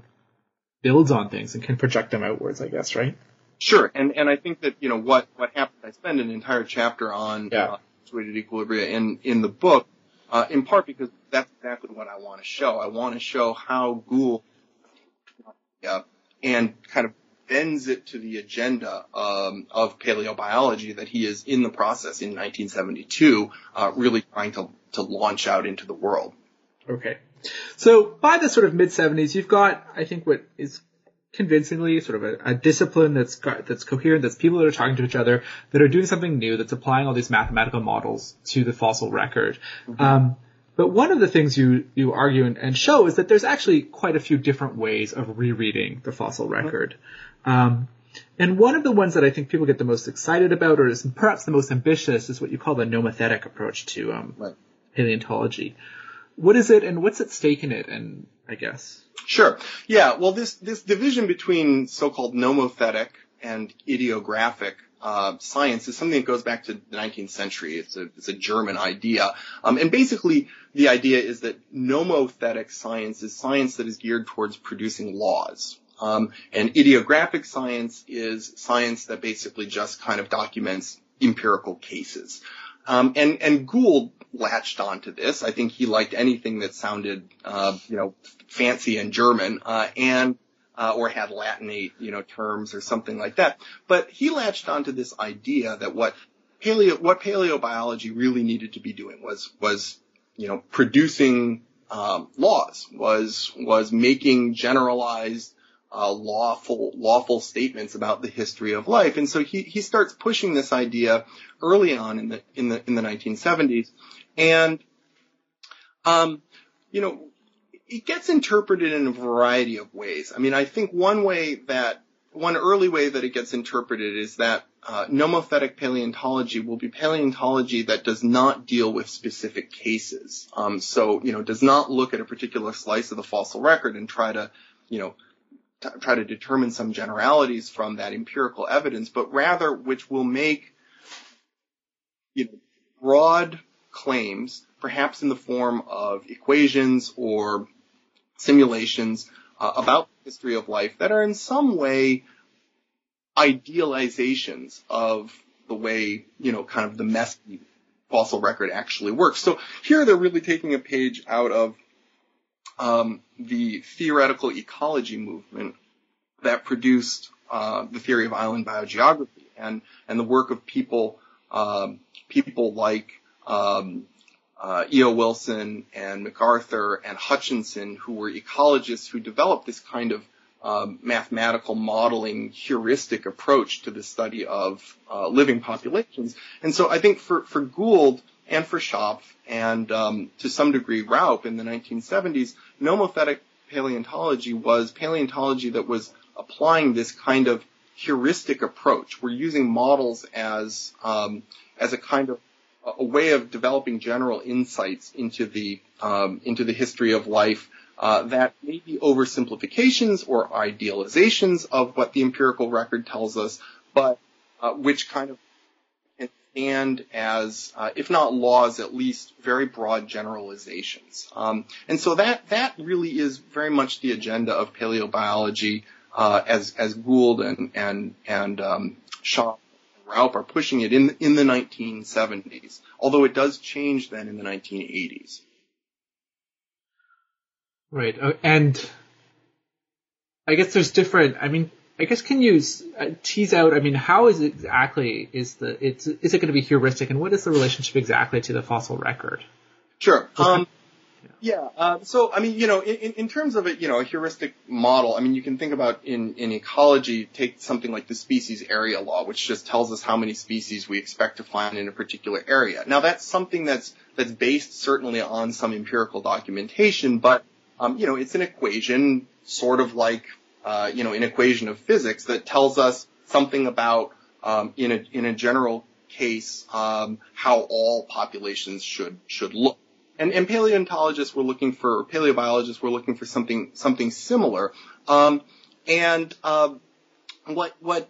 builds on things and can project them outwards, I guess, right? Sure, and and I think that you know what what happened. I spend an entire chapter on yeah. uh, punctuated equilibria in in the book, uh, in part because that's exactly what I want to show. I want to show how Gould uh, and kind of bends it to the agenda um, of paleobiology that he is in the process in 1972, uh, really trying to to launch out into the world. Okay. So by the sort of mid 70s, you've got, I think, what is convincingly sort of a, a, discipline that's got, that's coherent, that's people that are talking to each other, that are doing something new, that's applying all these mathematical models to the fossil record. Mm-hmm. Um, but one of the things you, you argue and, and, show is that there's actually quite a few different ways of rereading the fossil mm-hmm. record. Um, and one of the ones that I think people get the most excited about, or is perhaps the most ambitious, is what you call the nomothetic approach to um, right. paleontology. What is it, and what's at stake in it? And I guess. Sure. Yeah. Well, this this division between so-called nomothetic and idiographic uh, science is something that goes back to the 19th century. It's a it's a German idea, um, and basically the idea is that nomothetic science is science that is geared towards producing laws. Um, and idiographic science is science that basically just kind of documents empirical cases. Um, and, and Gould latched onto this. I think he liked anything that sounded, uh, you know, fancy and German, uh, and, uh, or had Latinate, you know, terms or something like that. But he latched onto this idea that what paleo, what paleobiology really needed to be doing was, was, you know, producing, um, laws, was, was making generalized, uh, lawful lawful statements about the history of life. And so he he starts pushing this idea early on in the in the in the 1970s, and, um, you know, it gets interpreted in a variety of ways. I mean, I think one way that, one early way that it gets interpreted is that uh, nomothetic paleontology will be paleontology that does not deal with specific cases. Um, so, you know, does not look at a particular slice of the fossil record and try to, you know, t- try to determine some generalities from that empirical evidence, but rather which will make, you know, broad claims, perhaps in the form of equations or simulations uh, about the history of life that are in some way idealizations of the way, you know, kind of the messy fossil record actually works. So here they're really taking a page out of um, the theoretical ecology movement that produced uh, the theory of island biogeography and and the work of people um, people like um, uh, E.O. Wilson and MacArthur and Hutchinson, who were ecologists who developed this kind of um, mathematical modeling heuristic approach to the study of uh, living populations. And so I think for, for Gould and for Schopf and um, to some degree Raup in the 1970s, nomothetic paleontology was paleontology that was applying this kind of heuristic approach. We're using models as um, as a kind of a way of developing general insights into the um, into the history of life uh, that may be oversimplifications or idealizations of what the empirical record tells us, but uh, which kind of stand as, uh, if not laws, at least very broad generalizations. Um, and so that that really is very much the agenda of paleobiology, uh, as as Gould and and and um, Schopf and Raup are pushing it in in the 1970s. Although it does change then in the 1980s. Right, uh, and I guess there's different. I mean, I guess can you uh, tease out? I mean, how is it exactly is the it's is it going to be heuristic, and what is the relationship exactly to the fossil record? Sure. Um, yeah. Uh, so, I mean, you know, in, in terms of it, you know, a heuristic model, I mean, you can think about in, in ecology, take something like the species area law, which just tells us how many species we expect to find in a particular area. Now, that's something that's, that's based certainly on some empirical documentation, but, um, you know, it's an equation sort of like uh, you know, an equation of physics that tells us something about, um, in a in a general case, um, how all populations should should look. And, and paleontologists were looking for, paleobiologists were looking for something something similar. Um, and uh, what what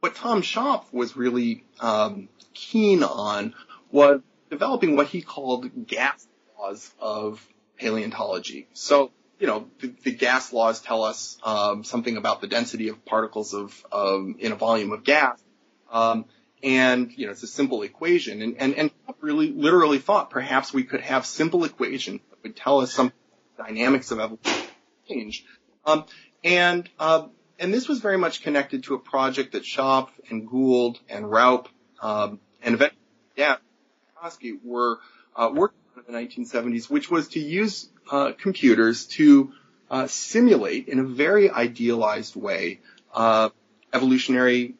what Tom Schopf was really um, keen on was developing what he called gas laws of paleontology. So you know, the, the, gas laws tell us um, something about the density of particles of um, in a volume of gas, um, and you know, it's a simple equation. And and and really literally thought perhaps we could have simple equation that would tell us some dynamics of evolution change. Um, and uh, and this was very much connected to a project that Schopf and Gould and Raup um, and eventually yeah, were uh, working in the 1970s, which was to use uh, computers to uh, simulate in a very idealized way uh, evolutionary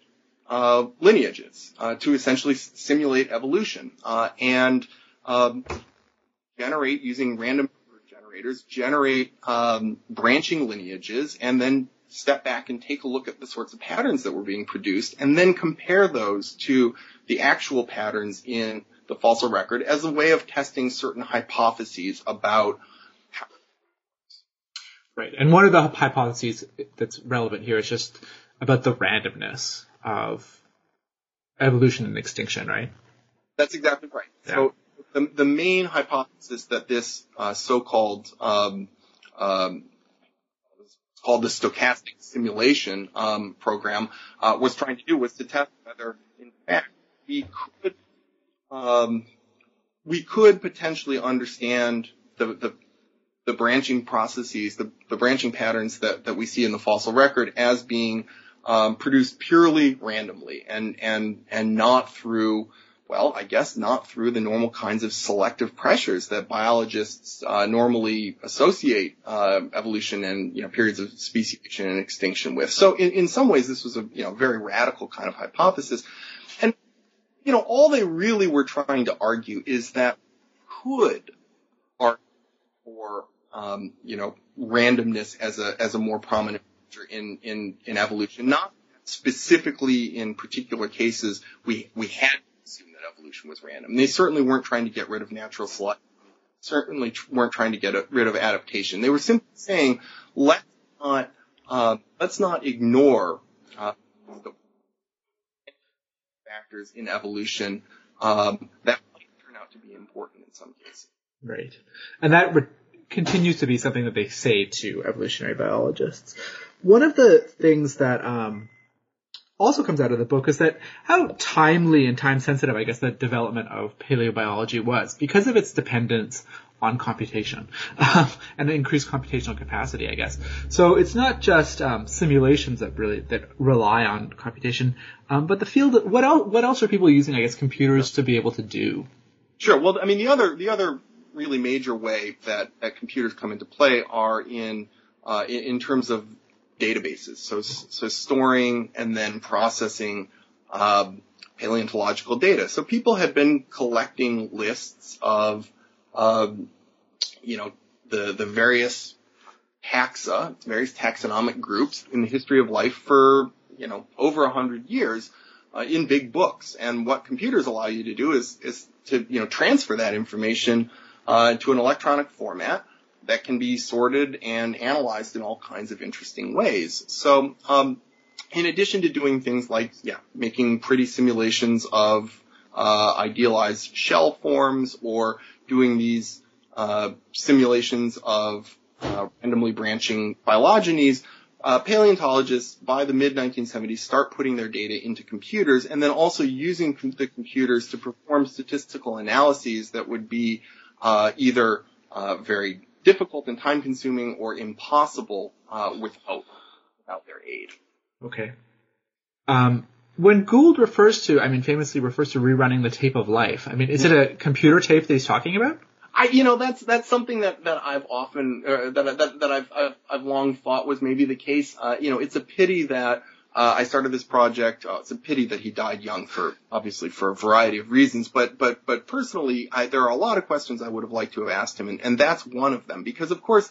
uh, lineages uh, to essentially simulate evolution and um, generate using random generators generate um, branching lineages and then step back and take a look at the sorts of patterns that were being produced and then compare those to the actual patterns in the fossil record as a way of testing certain hypotheses about Right. And one of the hypotheses that's relevant here is just about the randomness of evolution and extinction, right? That's exactly right. Yeah. So the, the main hypothesis that this uh, so-called um, um, called the stochastic simulation um, program uh, was trying to do was to test whether, in fact, we could we could potentially understand the, branching processes, the, branching patterns that, we see in the fossil record as being um, produced purely randomly and not through well, I guess not through the normal kinds of selective pressures that biologists uh, normally associate uh, evolution and periods of speciation and extinction with. So in, some ways, this was a you know very radical kind of hypothesis, you know all they really were trying to argue is that could argue for um, you know, randomness as a as a more prominent feature in in in evolution. Not specifically in particular cases we we had to assume that evolution was random. They certainly weren't trying to get rid of natural selection. Certainly weren't trying to get rid of adaptation. They were simply saying let's not uh, let's not ignore uh, the factors in evolution um, that might turn out to be important in some cases. Right, and that re- continues to be something that they say to evolutionary biologists. One of the things that um, also comes out of the book is that how timely and time sensitive, I guess, the development of paleobiology was because of its dependence on computation um, and increased computational capacity, I guess. So it's not just um, simulations that really that rely on computation, um, but the field. What else? What else are people using? I guess computers to be able to do. Sure. Well, I mean, the other the other really major way that, that computers come into play are in, uh, in, in, terms of databases. So, so storing and then processing, um, paleontological data. So people had been collecting lists of, um, you know, the, the various taxa, various taxonomic groups in the history of life for, you know, over a hundred years, uh, in big books. And what computers allow you to do is, is to, you know, transfer that information uh, to an electronic format that can be sorted and analyzed in all kinds of interesting ways. So, um, in addition to doing things like, yeah, making pretty simulations of uh, idealized shell forms or doing these uh, simulations of uh, randomly branching phylogenies, uh, paleontologists by the mid 1970s start putting their data into computers and then also using com- the computers to perform statistical analyses that would be uh, either uh, very difficult and time consuming or impossible uh, without without their aid. Okay. Um, when Gould refers to, I mean, famously refers to rerunning the tape of life. I mean, is it a computer tape that he's talking about? I, you know, that's that's something that that I've often that that that I've, I've I've long thought was maybe the case. Uh, you know, it's a pity that uh, I started this project. Uh, it's a pity that he died young for obviously for a variety of reasons. But but but personally, I, there are a lot of questions I would have liked to have asked him, and, and that's one of them because of course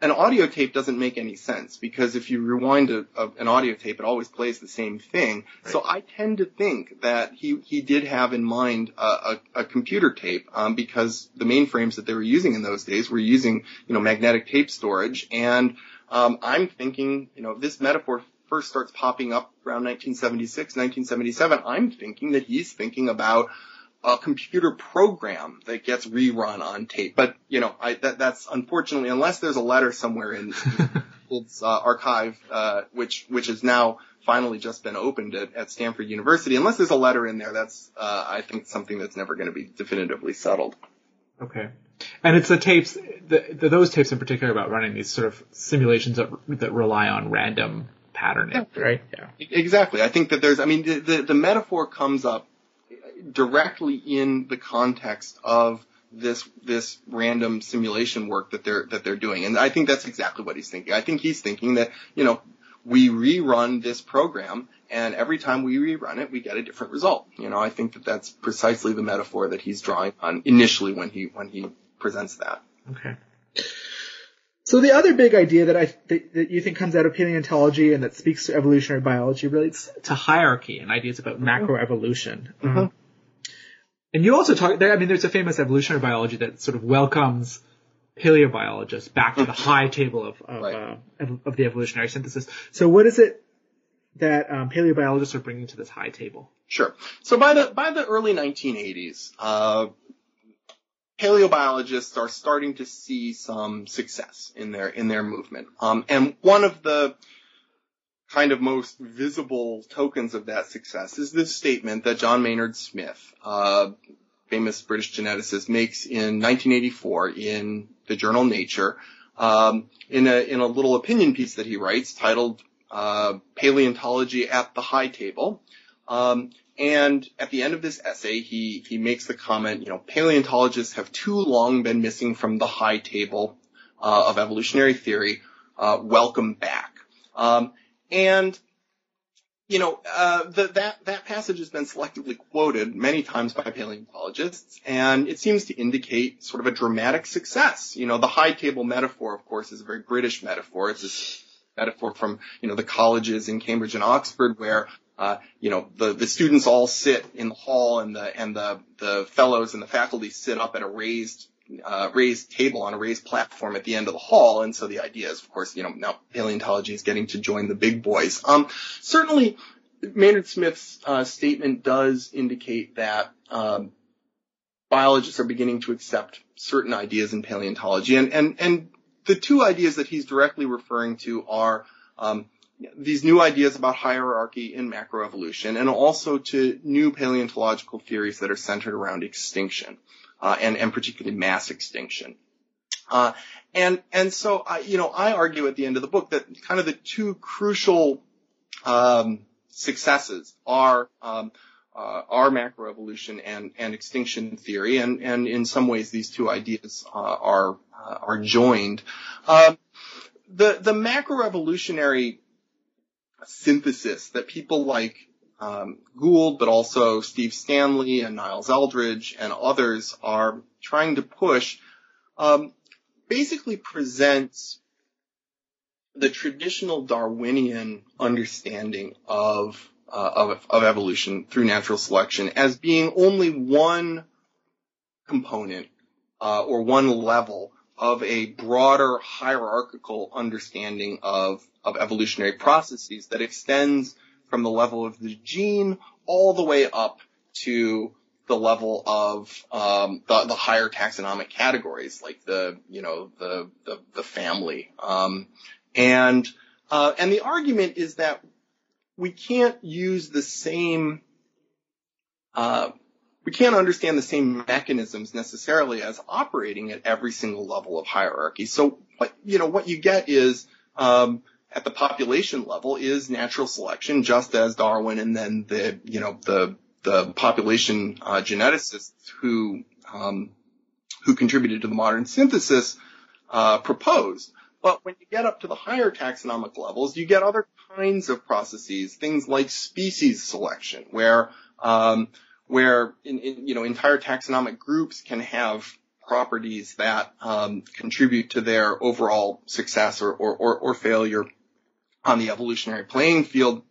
an audio tape doesn't make any sense because if you rewind a, a, an audio tape, it always plays the same thing. Right. So I tend to think that he he did have in mind a, a, a computer tape um, because the mainframes that they were using in those days were using you know magnetic tape storage, and um, I'm thinking you know this metaphor first starts popping up around 1976, 1977. I'm thinking that he's thinking about a computer program that gets rerun on tape. But you know, I, that, that's unfortunately, unless there's a letter somewhere in its uh, archive, uh, which which has now finally just been opened at, at Stanford University. Unless there's a letter in there, that's uh, I think something that's never going to be definitively settled. Okay. And it's the tapes, the, the, those tapes in particular about running these sort of simulations that, that rely on random patterning, right? Yeah. Exactly. I think that there's, I mean, the, the, the metaphor comes up directly in the context of this this random simulation work that they're that they're doing. And I think that's exactly what he's thinking. I think he's thinking that, you know, we rerun this program and every time we rerun it, we get a different result. You know, I think that that's precisely the metaphor that he's drawing on initially when he when he presents that. Okay. So the other big idea that I that, that, you think comes out of paleontology and that speaks to evolutionary biology relates to hierarchy and ideas about macroevolution. Mm-hmm. Um, and you also talk there. I mean, there's a famous evolutionary biology that sort of welcomes paleobiologists back to the high table of of, right. uh, of the evolutionary synthesis. So what is it that um, paleobiologists are bringing to this high table? Sure. So by the by the early 1980s, uh, paleobiologists are starting to see some success in their in their movement. Um, and one of the kind of most visible tokens of that success is this statement that John Maynard Smith, uh, famous British geneticist, makes in 1984 in the journal Nature, um, in a in a little opinion piece that he writes titled uh, "Paleontology at the High Table." Um, and at the end of this essay, he, he makes the comment, you know, paleontologists have too long been missing from the high table uh, of evolutionary theory. Uh, welcome back. Um, and you know, uh, the, that that passage has been selectively quoted many times by paleontologists, and it seems to indicate sort of a dramatic success. You know, the high table metaphor, of course, is a very British metaphor. It's this metaphor from you know the colleges in Cambridge and Oxford where uh, you know, the, the students all sit in the hall and the, and the, the fellows and the faculty sit up at a raised, uh, raised table on a raised platform at the end of the hall. And so the idea is, of course, you know, now paleontology is getting to join the big boys. Um, certainly Maynard Smith's, uh, statement does indicate that, um, biologists are beginning to accept certain ideas in paleontology. And, and, and the two ideas that he's directly referring to are, um, these new ideas about hierarchy in macroevolution and also to new paleontological theories that are centered around extinction and, and particularly mass extinction. Uh, and and so I, you know I argue at the end of the book that kind of the two crucial um, successes are um, uh, are macroevolution and and extinction theory, and and in some ways these two ideas uh, are uh, are joined. Um, the the macroevolutionary synthesis that people like um, Gould, but also Steve Stanley and Niles Eldredge and others are trying to push, um, basically presents the traditional Darwinian understanding of, uh, of, of evolution through natural selection as being only one component uh, or one level of a broader hierarchical understanding of, of evolutionary processes that extends from the level of the gene all the way up to the level of um, the, the higher taxonomic categories, like the you know the the, the family, um, and uh, and the argument is that we can't use the same uh, we can't understand the same mechanisms necessarily as operating at every single level of hierarchy. So what you know what you get is um, at the population level is natural selection, just as Darwin and then the you know the the population uh, geneticists who um, who contributed to the modern synthesis uh, proposed. But when you get up to the higher taxonomic levels, you get other kinds of processes, things like species selection, where um, where in, in, you know entire taxonomic groups can have properties that um, contribute to their overall success or, or, or, or failure on the evolutionary playing field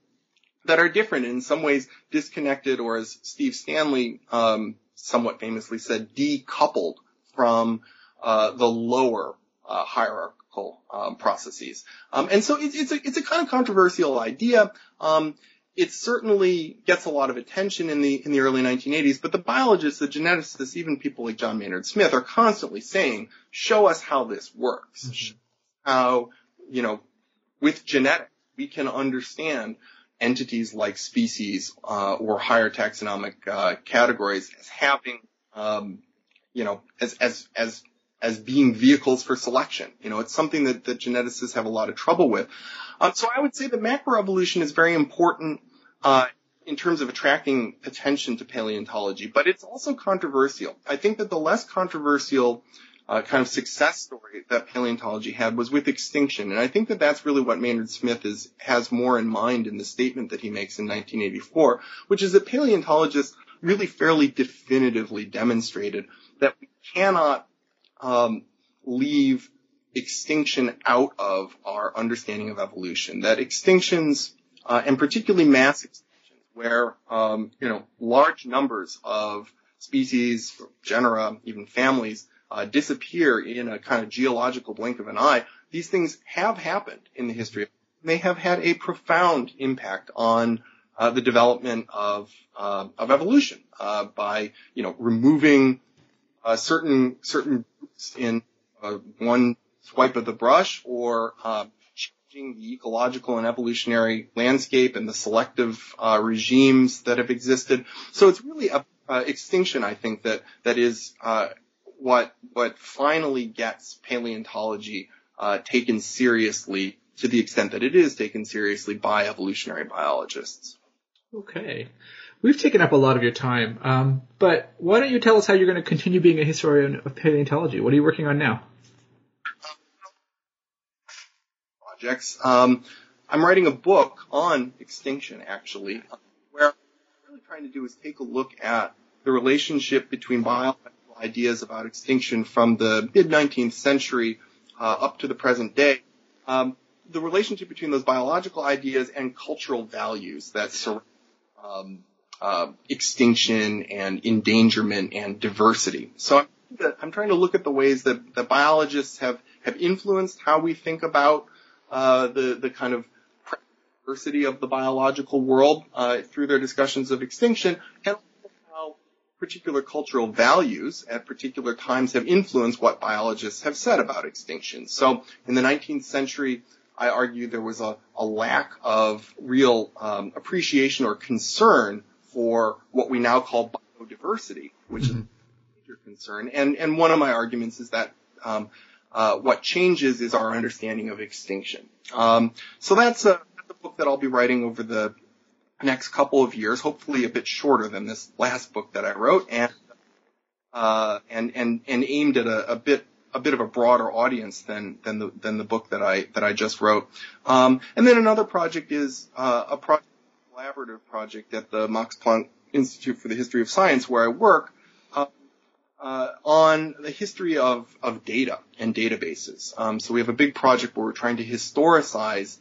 that are different in some ways disconnected or as Steve Stanley um, somewhat famously said, decoupled from uh, the lower uh, hierarchical um, processes. Um, and so it's, it's, a, it's a kind of controversial idea. Um, it certainly gets a lot of attention in the in the early 1980s, but the biologists, the geneticists, even people like John Maynard Smith are constantly saying, "Show us how this works. Mm-hmm. How you know, with genetics, we can understand entities like species uh, or higher taxonomic uh, categories as having, um, you know, as as as as being vehicles for selection. You know, it's something that, that geneticists have a lot of trouble with. Um, so I would say that macroevolution is very important uh, in terms of attracting attention to paleontology, but it's also controversial. I think that the less controversial uh, kind of success story that paleontology had was with extinction. And I think that that's really what Maynard Smith is, has more in mind in the statement that he makes in 1984, which is that paleontologists really fairly definitively demonstrated that we cannot um, leave extinction out of our understanding of evolution. That extinctions, uh, and particularly mass extinctions, where um, you know large numbers of species, genera, even families uh, disappear in a kind of geological blink of an eye. These things have happened in the history. They have had a profound impact on uh, the development of uh, of evolution uh, by you know removing uh, certain certain groups in uh, one swipe of the brush or changing the ecological and evolutionary landscape and the selective regimes that have existed. So it's really a extinction, I think, that that is what what finally gets paleontology uh, taken seriously to the extent that it is taken seriously by evolutionary biologists. Okay. We've taken up a lot of your time, um, but why don't you tell us how you're going to continue being a historian of paleontology? What are you working on now? Projects. Um, I'm writing a book on extinction, actually, where what I'm really trying to do is take a look at the relationship between biology ideas about extinction from the mid 19th century uh, up to the present day, um, the relationship between those biological ideas and cultural values that surround um, uh, extinction and endangerment and diversity. So I'm, trying to look at the ways that, that biologists have, have influenced how we think about uh, the the kind of diversity of the biological world uh, through their discussions of extinction, and particular cultural values at particular times have influenced what biologists have said about extinction. So in the 19th century, I argue there was a, a lack of real um, appreciation or concern for what we now call biodiversity, which mm-hmm. is a major concern. And, and one of my arguments is that um, uh, what changes is our understanding of extinction. Um, so that's a, that's a book that I'll be writing over the next couple of years, hopefully a bit shorter than this last book that I wrote, and uh, and and and aimed at a, a, bit a bit of a broader audience than than the than the book that I that I just wrote. Um, and then another project is uh, a project, collaborative project at the Max Planck Institute for the History of Science, where I work. Uh, uh, on the history of, of data and databases. Um, so we have a big project where we're trying to historicize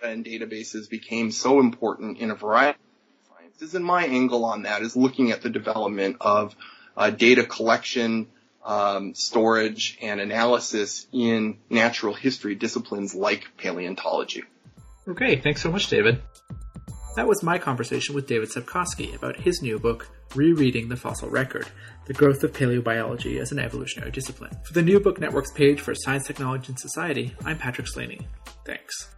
data and databases became so important in a variety of sciences. And my angle on that is looking at the development of uh, data collection, um, storage, and analysis in natural history disciplines like paleontology. Okay, thanks so much, David. That was my conversation with David Sepkoski about his new book, Rereading the Fossil Record The Growth of Paleobiology as an Evolutionary Discipline. For the New Book Network's page for Science, Technology, and Society, I'm Patrick Slaney. Thanks.